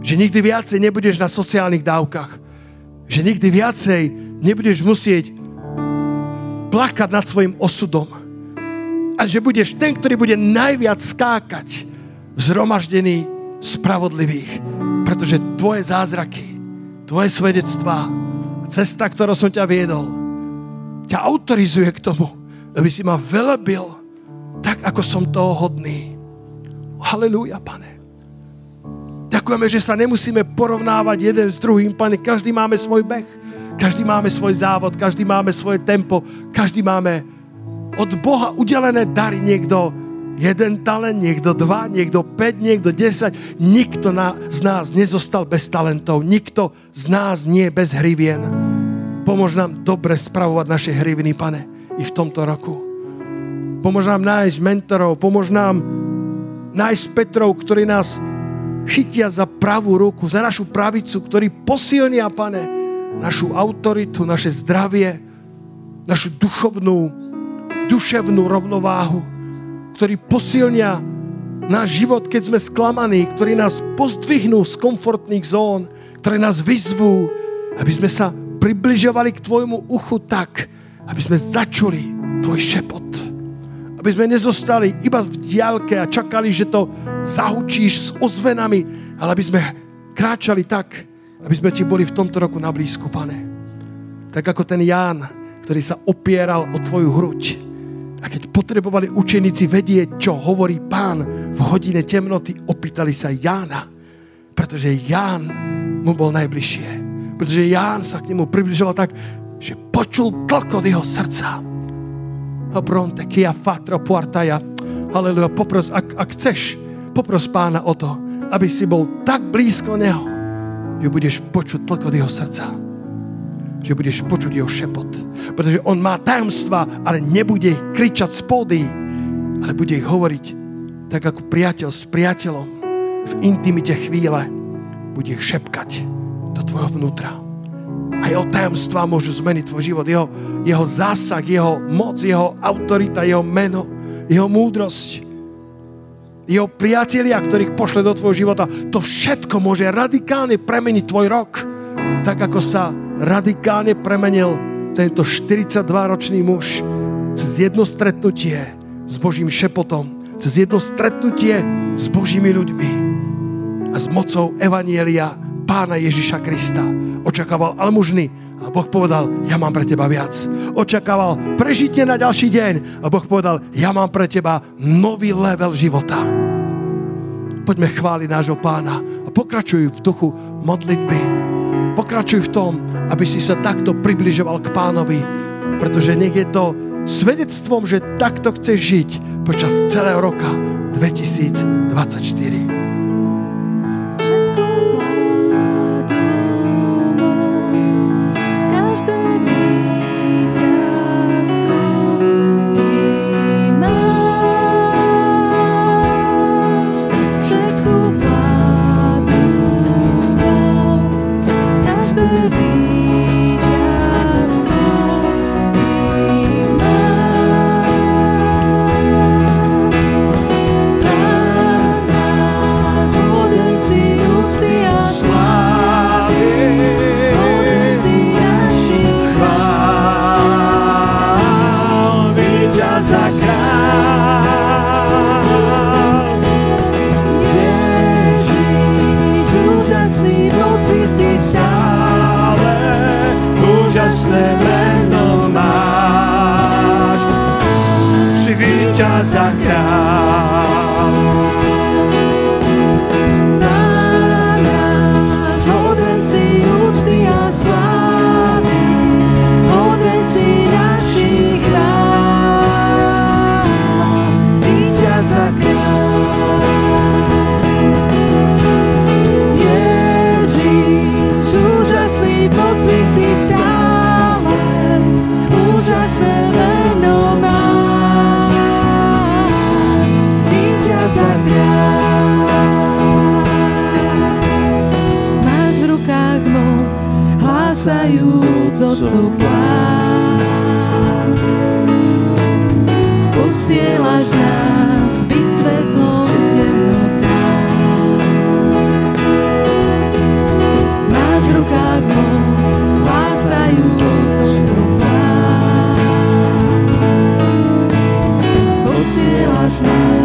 Že nikdy viacej nebudeš na sociálnych dávkach. Že nikdy viacej nebudeš musieť plakať nad svojim osudom. A že budeš ten, ktorý bude najviac skákať v zhromaždení spravodlivých. Pretože tvoje zázraky, tvoje svedectvá, cesta, ktorou som ťa viedol, ťa autorizuje k tomu, aby si ma velebil tak, ako som toho hodný. Halelúja, pane. Ďakujeme, že sa nemusíme porovnávať jeden s druhým, pane. Každý máme svoj beh, každý máme svoj závod, každý máme svoje tempo, každý máme od Boha udelené dary. Niekto jeden talent, niekto dva, niekto 5, niekto 10. Nikto na, z nás nezostal bez talentov. Nikto z nás nie bez hrivien. Pomôž nám dobre spravovať naše hriviny, pane, i v tomto roku. Pomôž nám nájsť mentorov, pomôž nám nájsť Petrov, ktorí nás chytia za pravú ruku, za našu pravicu, ktorí posilnia, pane, našu autoritu, naše zdravie, našu duchovnú, duševnú rovnováhu, ktorí posilnia náš život, keď sme sklamaní, ktorí nás pozdvihnú z komfortných zón, ktoré nás vyzvú, aby sme sa približovali k Tvojmu uchu tak, aby sme začuli Tvoj šepot. Aby sme nezostali iba v diálke a čakali, že to zahučíš s ozvenami, ale aby sme kráčali tak, aby sme Ti boli v tomto roku na blízku, Pane. Tak ako ten Ján, ktorý sa opieral o Tvoju hruď. A keď potrebovali učeníci vedieť, čo hovorí pán v hodine temnoty, opýtali sa Jána, pretože Ján mu bol najbližšie. Pretože Ján sa k nemu približoval tak, že počul tlkot jeho srdca. A bronte, kia fatro puartaja. Haleluja, popros, ak, ak chceš, popros pána o to, aby si bol tak blízko neho, že budeš počuť tlkot jeho srdca. Že budeš počuť jeho šepot. Pretože on má tajomstva, ale nebude ich kričať z pódy, ale bude ich hovoriť tak ako priateľ s priateľom v intimite chvíle bude ich šepkať do tvojho vnútra. A jeho tajomstvá môžu zmeniť tvoj život. Jeho, jeho zásah, jeho moc, jeho autorita, jeho meno, jeho múdrosť, jeho priatelia, ktorých pošle do tvojho života. To všetko môže radikálne premeniť tvoj rok. Tak ako sa radikálne premenil tento 42-ročný muž cez jedno stretnutie s Božím šepotom, cez jedno stretnutie s Božími ľuďmi a s mocou Evanielia pána Ježiša Krista. Očakával almužny a Boh povedal, ja mám pre teba viac. Očakával prežitie na ďalší deň a Boh povedal, ja mám pre teba nový level života. Poďme chváliť nášho pána a pokračuj v duchu modlitby. Pokračuj v tom, aby si sa takto približoval k pánovi, pretože nech je to svedectvom, že takto chceš žiť počas celého roka 2024. vytrasajúc otcov plán. Posielaš nás byť svetlom temnoty. Máš v rukách moc, láskajúc otcov plán. Posielaš nás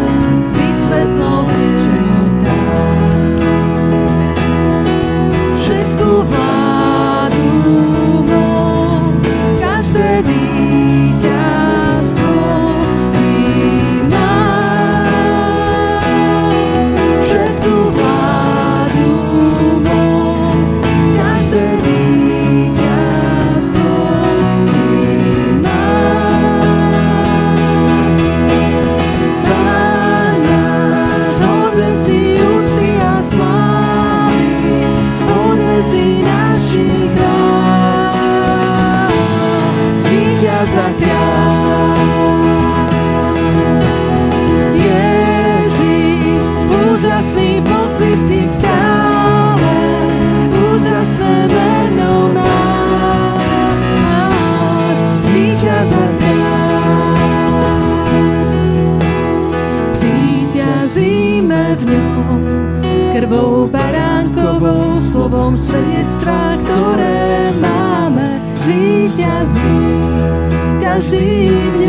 každý v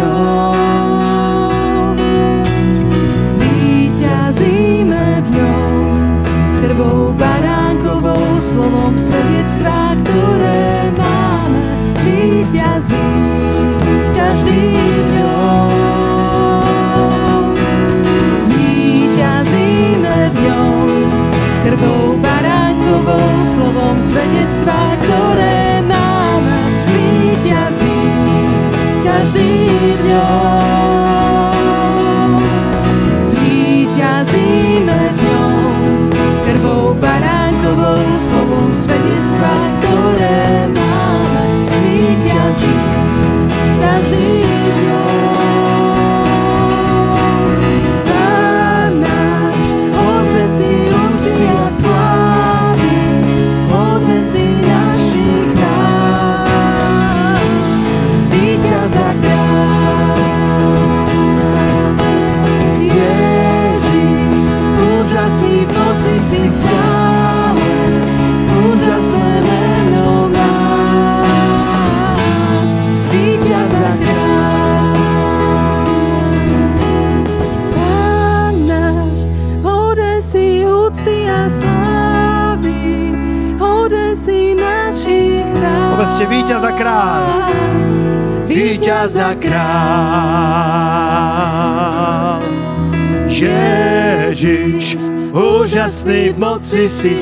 úžasný v moci si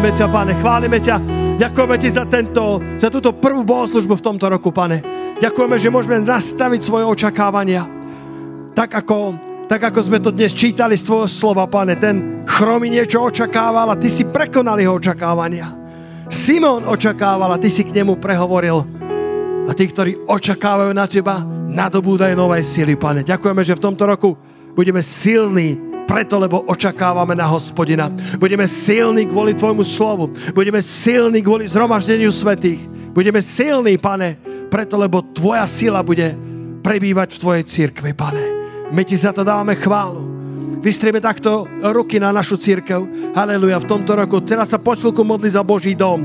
chválime ťa, Pane, chválime ťa. Ďakujeme ti za, tento, za túto prvú bohoslužbu v tomto roku, Pane. Ďakujeme, že môžeme nastaviť svoje očakávania. Tak ako, tak ako sme to dnes čítali z tvojho slova, Pane. Ten chromy niečo očakával a ty si prekonal jeho očakávania. Simon očakával a ty si k nemu prehovoril. A tí, ktorí očakávajú na teba, nadobúdajú nové síly, Pane. Ďakujeme, že v tomto roku budeme silní, preto, lebo očakávame na hospodina. Budeme silní kvôli Tvojmu slovu. Budeme silní kvôli zhromaždeniu svetých. Budeme silní, Pane, preto, lebo Tvoja sila bude prebývať v Tvojej církvi, Pane. My Ti za to dávame chválu. Vystrieme takto ruky na našu církev. Haleluja, v tomto roku. Teraz sa po chvíľku modli za Boží dom.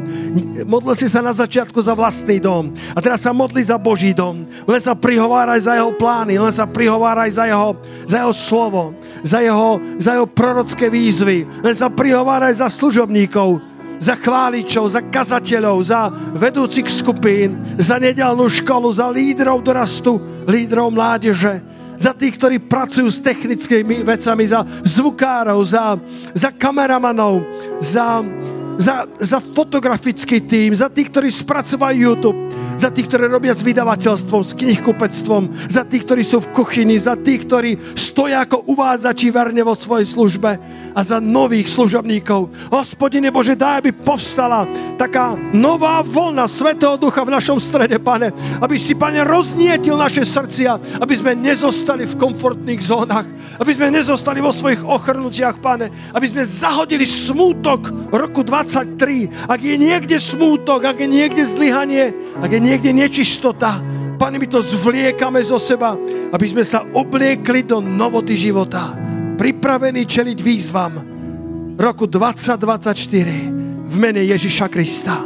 Modlil si sa na začiatku za vlastný dom. A teraz sa modli za Boží dom. Len sa prihováraj za jeho plány, len sa prihováraj za jeho, za jeho slovo, za jeho, za jeho prorocké výzvy. Len sa prihováraj za služobníkov, za chváličov, za kazateľov, za vedúcich skupín, za nedelnú školu, za lídrov dorastu, lídrov mládeže, za tých, ktorí pracujú s technickými vecami, za zvukárov, za, za kameramanov, za, za, za fotografický tým, za tých, ktorí spracovajú YouTube, za tých, ktorí robia s vydavateľstvom, s knihkupectvom, za tých, ktorí sú v kuchyni, za tých, ktorí stoja ako uvádzači verne vo svojej službe a za nových služobníkov. Hospodine Bože, daj, aby povstala taká nová voľna Svetého Ducha v našom strede, pane. Aby si, pane, roznietil naše srdcia, aby sme nezostali v komfortných zónach, aby sme nezostali vo svojich ochrnutiach, pane, aby sme zahodili smútok roku 23. Ak je niekde smútok, ak je niekde zlyhanie, ak je niekde nečistota, Pane, my to zvliekame zo seba, aby sme sa obliekli do novoty života. Pripravení čeliť výzvam roku 2024 v mene Ježiša Krista.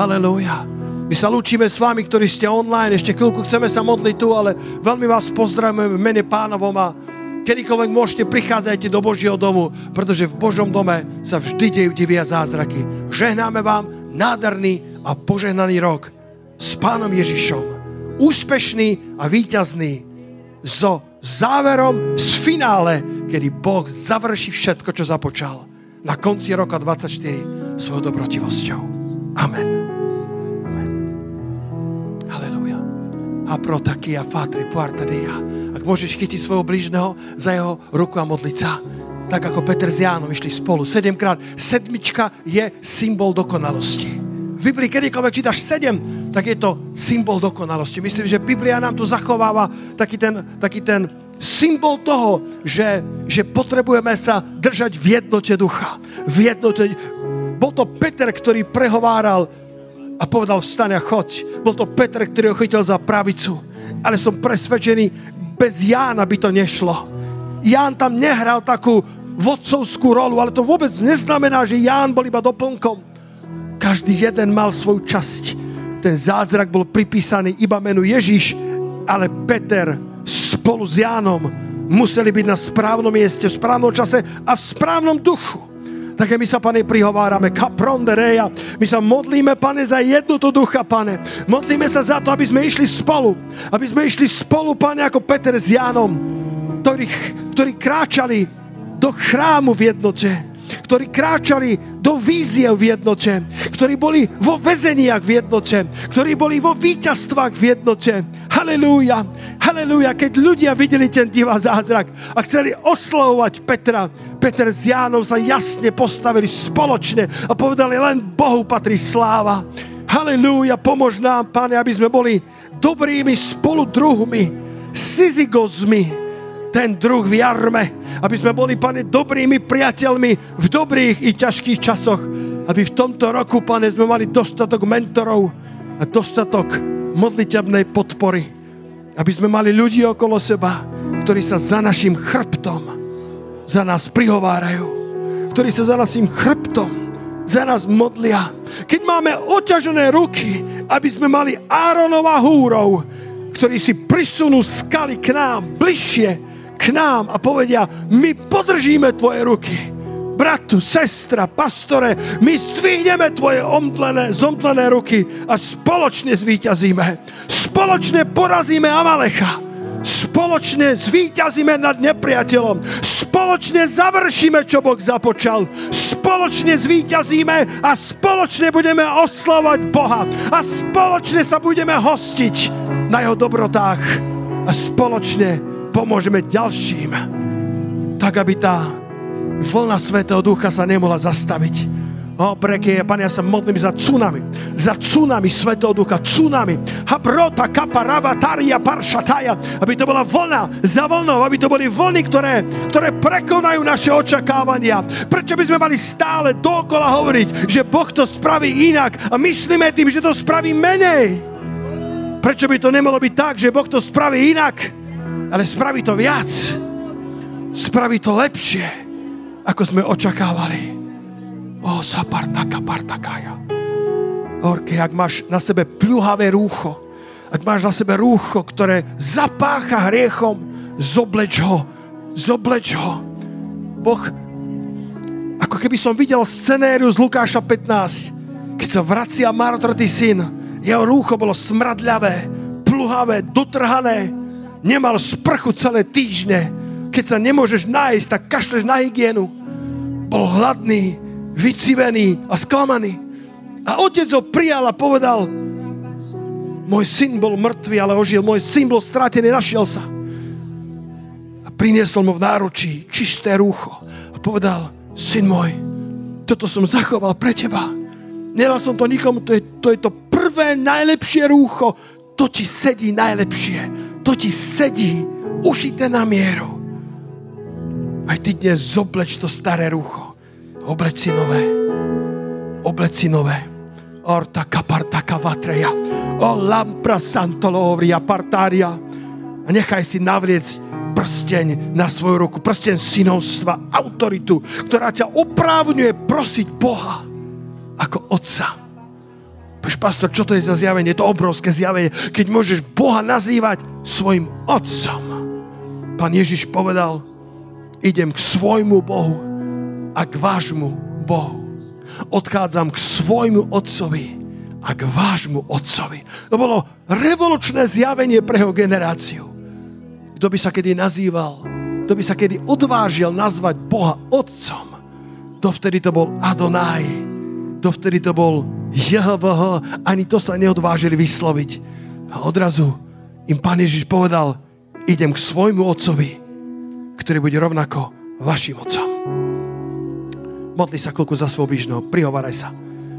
Halelúja. My sa lúčime s vami, ktorí ste online. Ešte chvíľku chceme sa modliť tu, ale veľmi vás pozdravujeme v mene pánovom a kedykoľvek môžete, prichádzajte do Božieho domu, pretože v Božom dome sa vždy dejú divia zázraky. Žehnáme vám nádherný a požehnaný rok s pánom Ježišom. Úspešný a víťazný so záverom z finále, kedy Boh završí všetko, čo započal na konci roka 24 svojou dobrotivosťou. Amen. Amen. Halelúja. A pro taky a fatri puarta dia. Ak môžeš chytiť svojho blížneho za jeho ruku a modliť. Tak ako Peter s Jánom išli spolu sedemkrát. Sedmička je symbol dokonalosti. V Biblii kedykoľvek čítaš sedem, tak je to symbol dokonalosti. Myslím, že Biblia nám tu zachováva taký ten, taký ten symbol toho, že, že potrebujeme sa držať v jednote ducha. V jednote... Bol to Peter, ktorý prehováral a povedal vstaň a choď. Bol to Peter, ktorý ho chytil za pravicu. Ale som presvedčený, bez Jána by to nešlo. Ján tam nehral takú vodcovskú rolu, ale to vôbec neznamená, že Ján bol iba doplnkom. Každý jeden mal svoju časť. Ten zázrak bol pripísaný iba menu Ježiš, ale Peter spolu s Jánom museli byť na správnom mieste, v správnom čase a v správnom duchu. Také my sa, pane, prihovárame, kaprondereja. My sa modlíme, pane, za jednotu ducha, pane. Modlíme sa za to, aby sme išli spolu. Aby sme išli spolu, pane, ako Peter s Jánom, ktorí, ktorí kráčali do chrámu v jednote ktorí kráčali do vízie v jednote, ktorí boli vo väzeniach v jednote, ktorí boli vo víťazstvách v jednote. Halelúja, halelúja, keď ľudia videli ten divá zázrak a chceli oslovovať Petra, Peter s Jánom sa jasne postavili spoločne a povedali, len Bohu patrí sláva. Halelúja, pomož nám, Pane, aby sme boli dobrými spoludruhmi, sizigozmi, ten druh v jarme, aby sme boli, pane, dobrými priateľmi v dobrých i ťažkých časoch, aby v tomto roku, pane, sme mali dostatok mentorov a dostatok modliteľnej podpory, aby sme mali ľudí okolo seba, ktorí sa za našim chrbtom za nás prihovárajú, ktorí sa za našim chrbtom za nás modlia. Keď máme oťažené ruky, aby sme mali Áronova húrov, ktorí si prisunú skaly k nám bližšie, k nám a povedia, my podržíme tvoje ruky. Bratu, sestra, pastore, my zdvihneme tvoje omdlené, zomdlené ruky a spoločne zvíťazíme. Spoločne porazíme Amalecha. Spoločne zvíťazíme nad nepriateľom. Spoločne završíme, čo Boh započal. Spoločne zvíťazíme a spoločne budeme oslavať Boha. A spoločne sa budeme hostiť na jeho dobrotách. A spoločne pomôžeme ďalším, tak aby tá vlna Svetého Ducha sa nemohla zastaviť. O, prekie, Pane, ja sa modlím za tsunami, za tsunami Svetého Ducha, tsunami, habrota, kaparava, taria, paršataja, aby to bola vlna za vlnou, aby to boli vlny, ktoré, ktoré prekonajú naše očakávania. Prečo by sme mali stále dokola hovoriť, že Boh to spraví inak a myslíme tým, že to spraví menej? Prečo by to nemalo byť tak, že Boh to spraví inak? Ale spraví to viac. Spraví to lepšie, ako sme očakávali. O, sapartaka, partakaja. Orke, ak máš na sebe pľuhavé rúcho, ak máš na sebe rúcho, ktoré zapácha hriechom, zobleč ho, zobleč ho. Boh, ako keby som videl scenériu z Lukáša 15, keď sa vracia marotratý syn, jeho rúcho bolo smradľavé, pluhavé, dotrhané, nemal sprchu celé týždne, keď sa nemôžeš nájsť, tak kašleš na hygienu. Bol hladný, vycivený a sklamaný. A otec ho prijal a povedal, môj syn bol mŕtvý, ale ožil, môj syn bol stratený, našiel sa. A priniesol mu v náručí čisté rúcho a povedal, syn môj, toto som zachoval pre teba. Nedal som to nikomu, to je, to je to prvé najlepšie rúcho, to ti sedí najlepšie to ti sedí ušité na mieru. Aj ty dnes zobleč to staré rucho. Obleč si nové. Obleč si nové. Orta kaparta kavatreja. O lampra santolovria partária. A nechaj si navrieť prsteň na svoju ruku, prsteň synovstva, autoritu, ktorá ťa oprávňuje prosiť Boha ako Otca. Pož, pastor, čo to je za zjavenie? To obrovské zjavenie, keď môžeš Boha nazývať svojim otcom. Pán Ježiš povedal, idem k svojmu Bohu a k vášmu Bohu. Odchádzam k svojmu otcovi a k vášmu otcovi. To bolo revolučné zjavenie pre jeho generáciu. Kto by sa kedy nazýval, kto by sa kedy odvážil nazvať Boha otcom, dovtedy to bol Adonaj, dovtedy to bol JHVH, ani to sa neodvážili vysloviť. A odrazu im Pán Ježiš povedal, idem k svojmu otcovi, ktorý bude rovnako vašim otcom. Modli sa koľko za svoj blížneho, prihovaraj sa,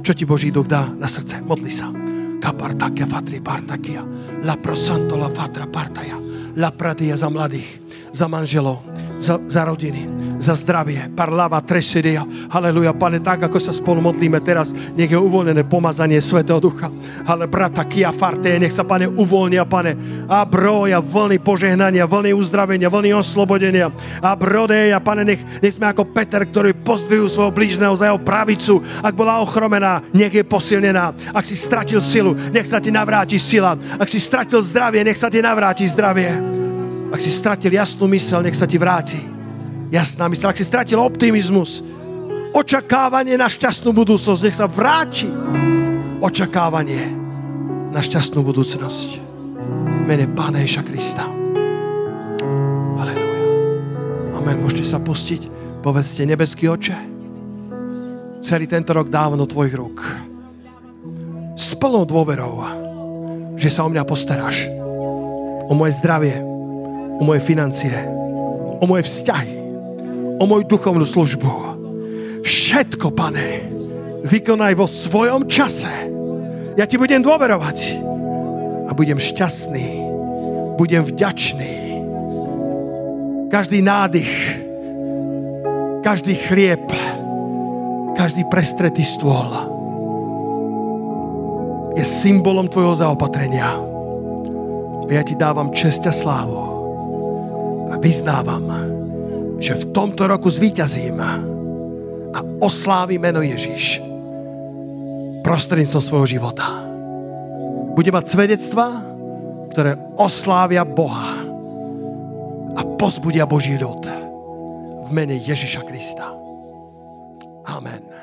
čo ti Boží duch dá na srdce. Modli sa. Kapartakia fatri partakia, la prosanto la fatra partaja, la pradia za mladých, za manželov, za, za rodiny, za zdravie. Parlava tresedia. Haleluja, pane, tak ako sa spolu modlíme teraz, nech je uvoľnené pomazanie Svetého Ducha. Ale brata kia farte, nech sa, pane, uvoľnia, pane. A broja, vlny požehnania, vlny uzdravenia, vlny oslobodenia. A brodeja, pane, nech, nech sme ako Peter, ktorý pozdvihujú svojho blížneho za jeho pravicu. Ak bola ochromená, nech je posilnená. Ak si stratil silu, nech sa ti navráti sila. Ak si stratil zdravie, nech sa ti navráti zdravie. Ak si stratil jasnú mysel, nech sa ti vráti. Jasná mysel. Ak si stratil optimizmus, očakávanie na šťastnú budúcnosť, nech sa vráti. Očakávanie na šťastnú budúcnosť. Mene Pána Ježa Krista. Aleluja. Amen. Môžete sa pustiť. Povedzte, nebeský oče, celý tento rok dávam do tvojich rúk. S plnou dôverou, že sa o mňa postaráš. O moje zdravie, o moje financie, o moje vzťahy, o moju duchovnú službu. Všetko, pane, vykonaj vo svojom čase. Ja ti budem dôverovať a budem šťastný, budem vďačný. Každý nádych, každý chlieb, každý prestretý stôl je symbolom tvojho zaopatrenia. A ja ti dávam česť a slávu a vyznávam, že v tomto roku zvíťazím a oslávim meno Ježiš prostredníctvom svojho života. Bude mať svedectva, ktoré oslávia Boha a pozbudia Boží ľud v mene Ježiša Krista. Amen.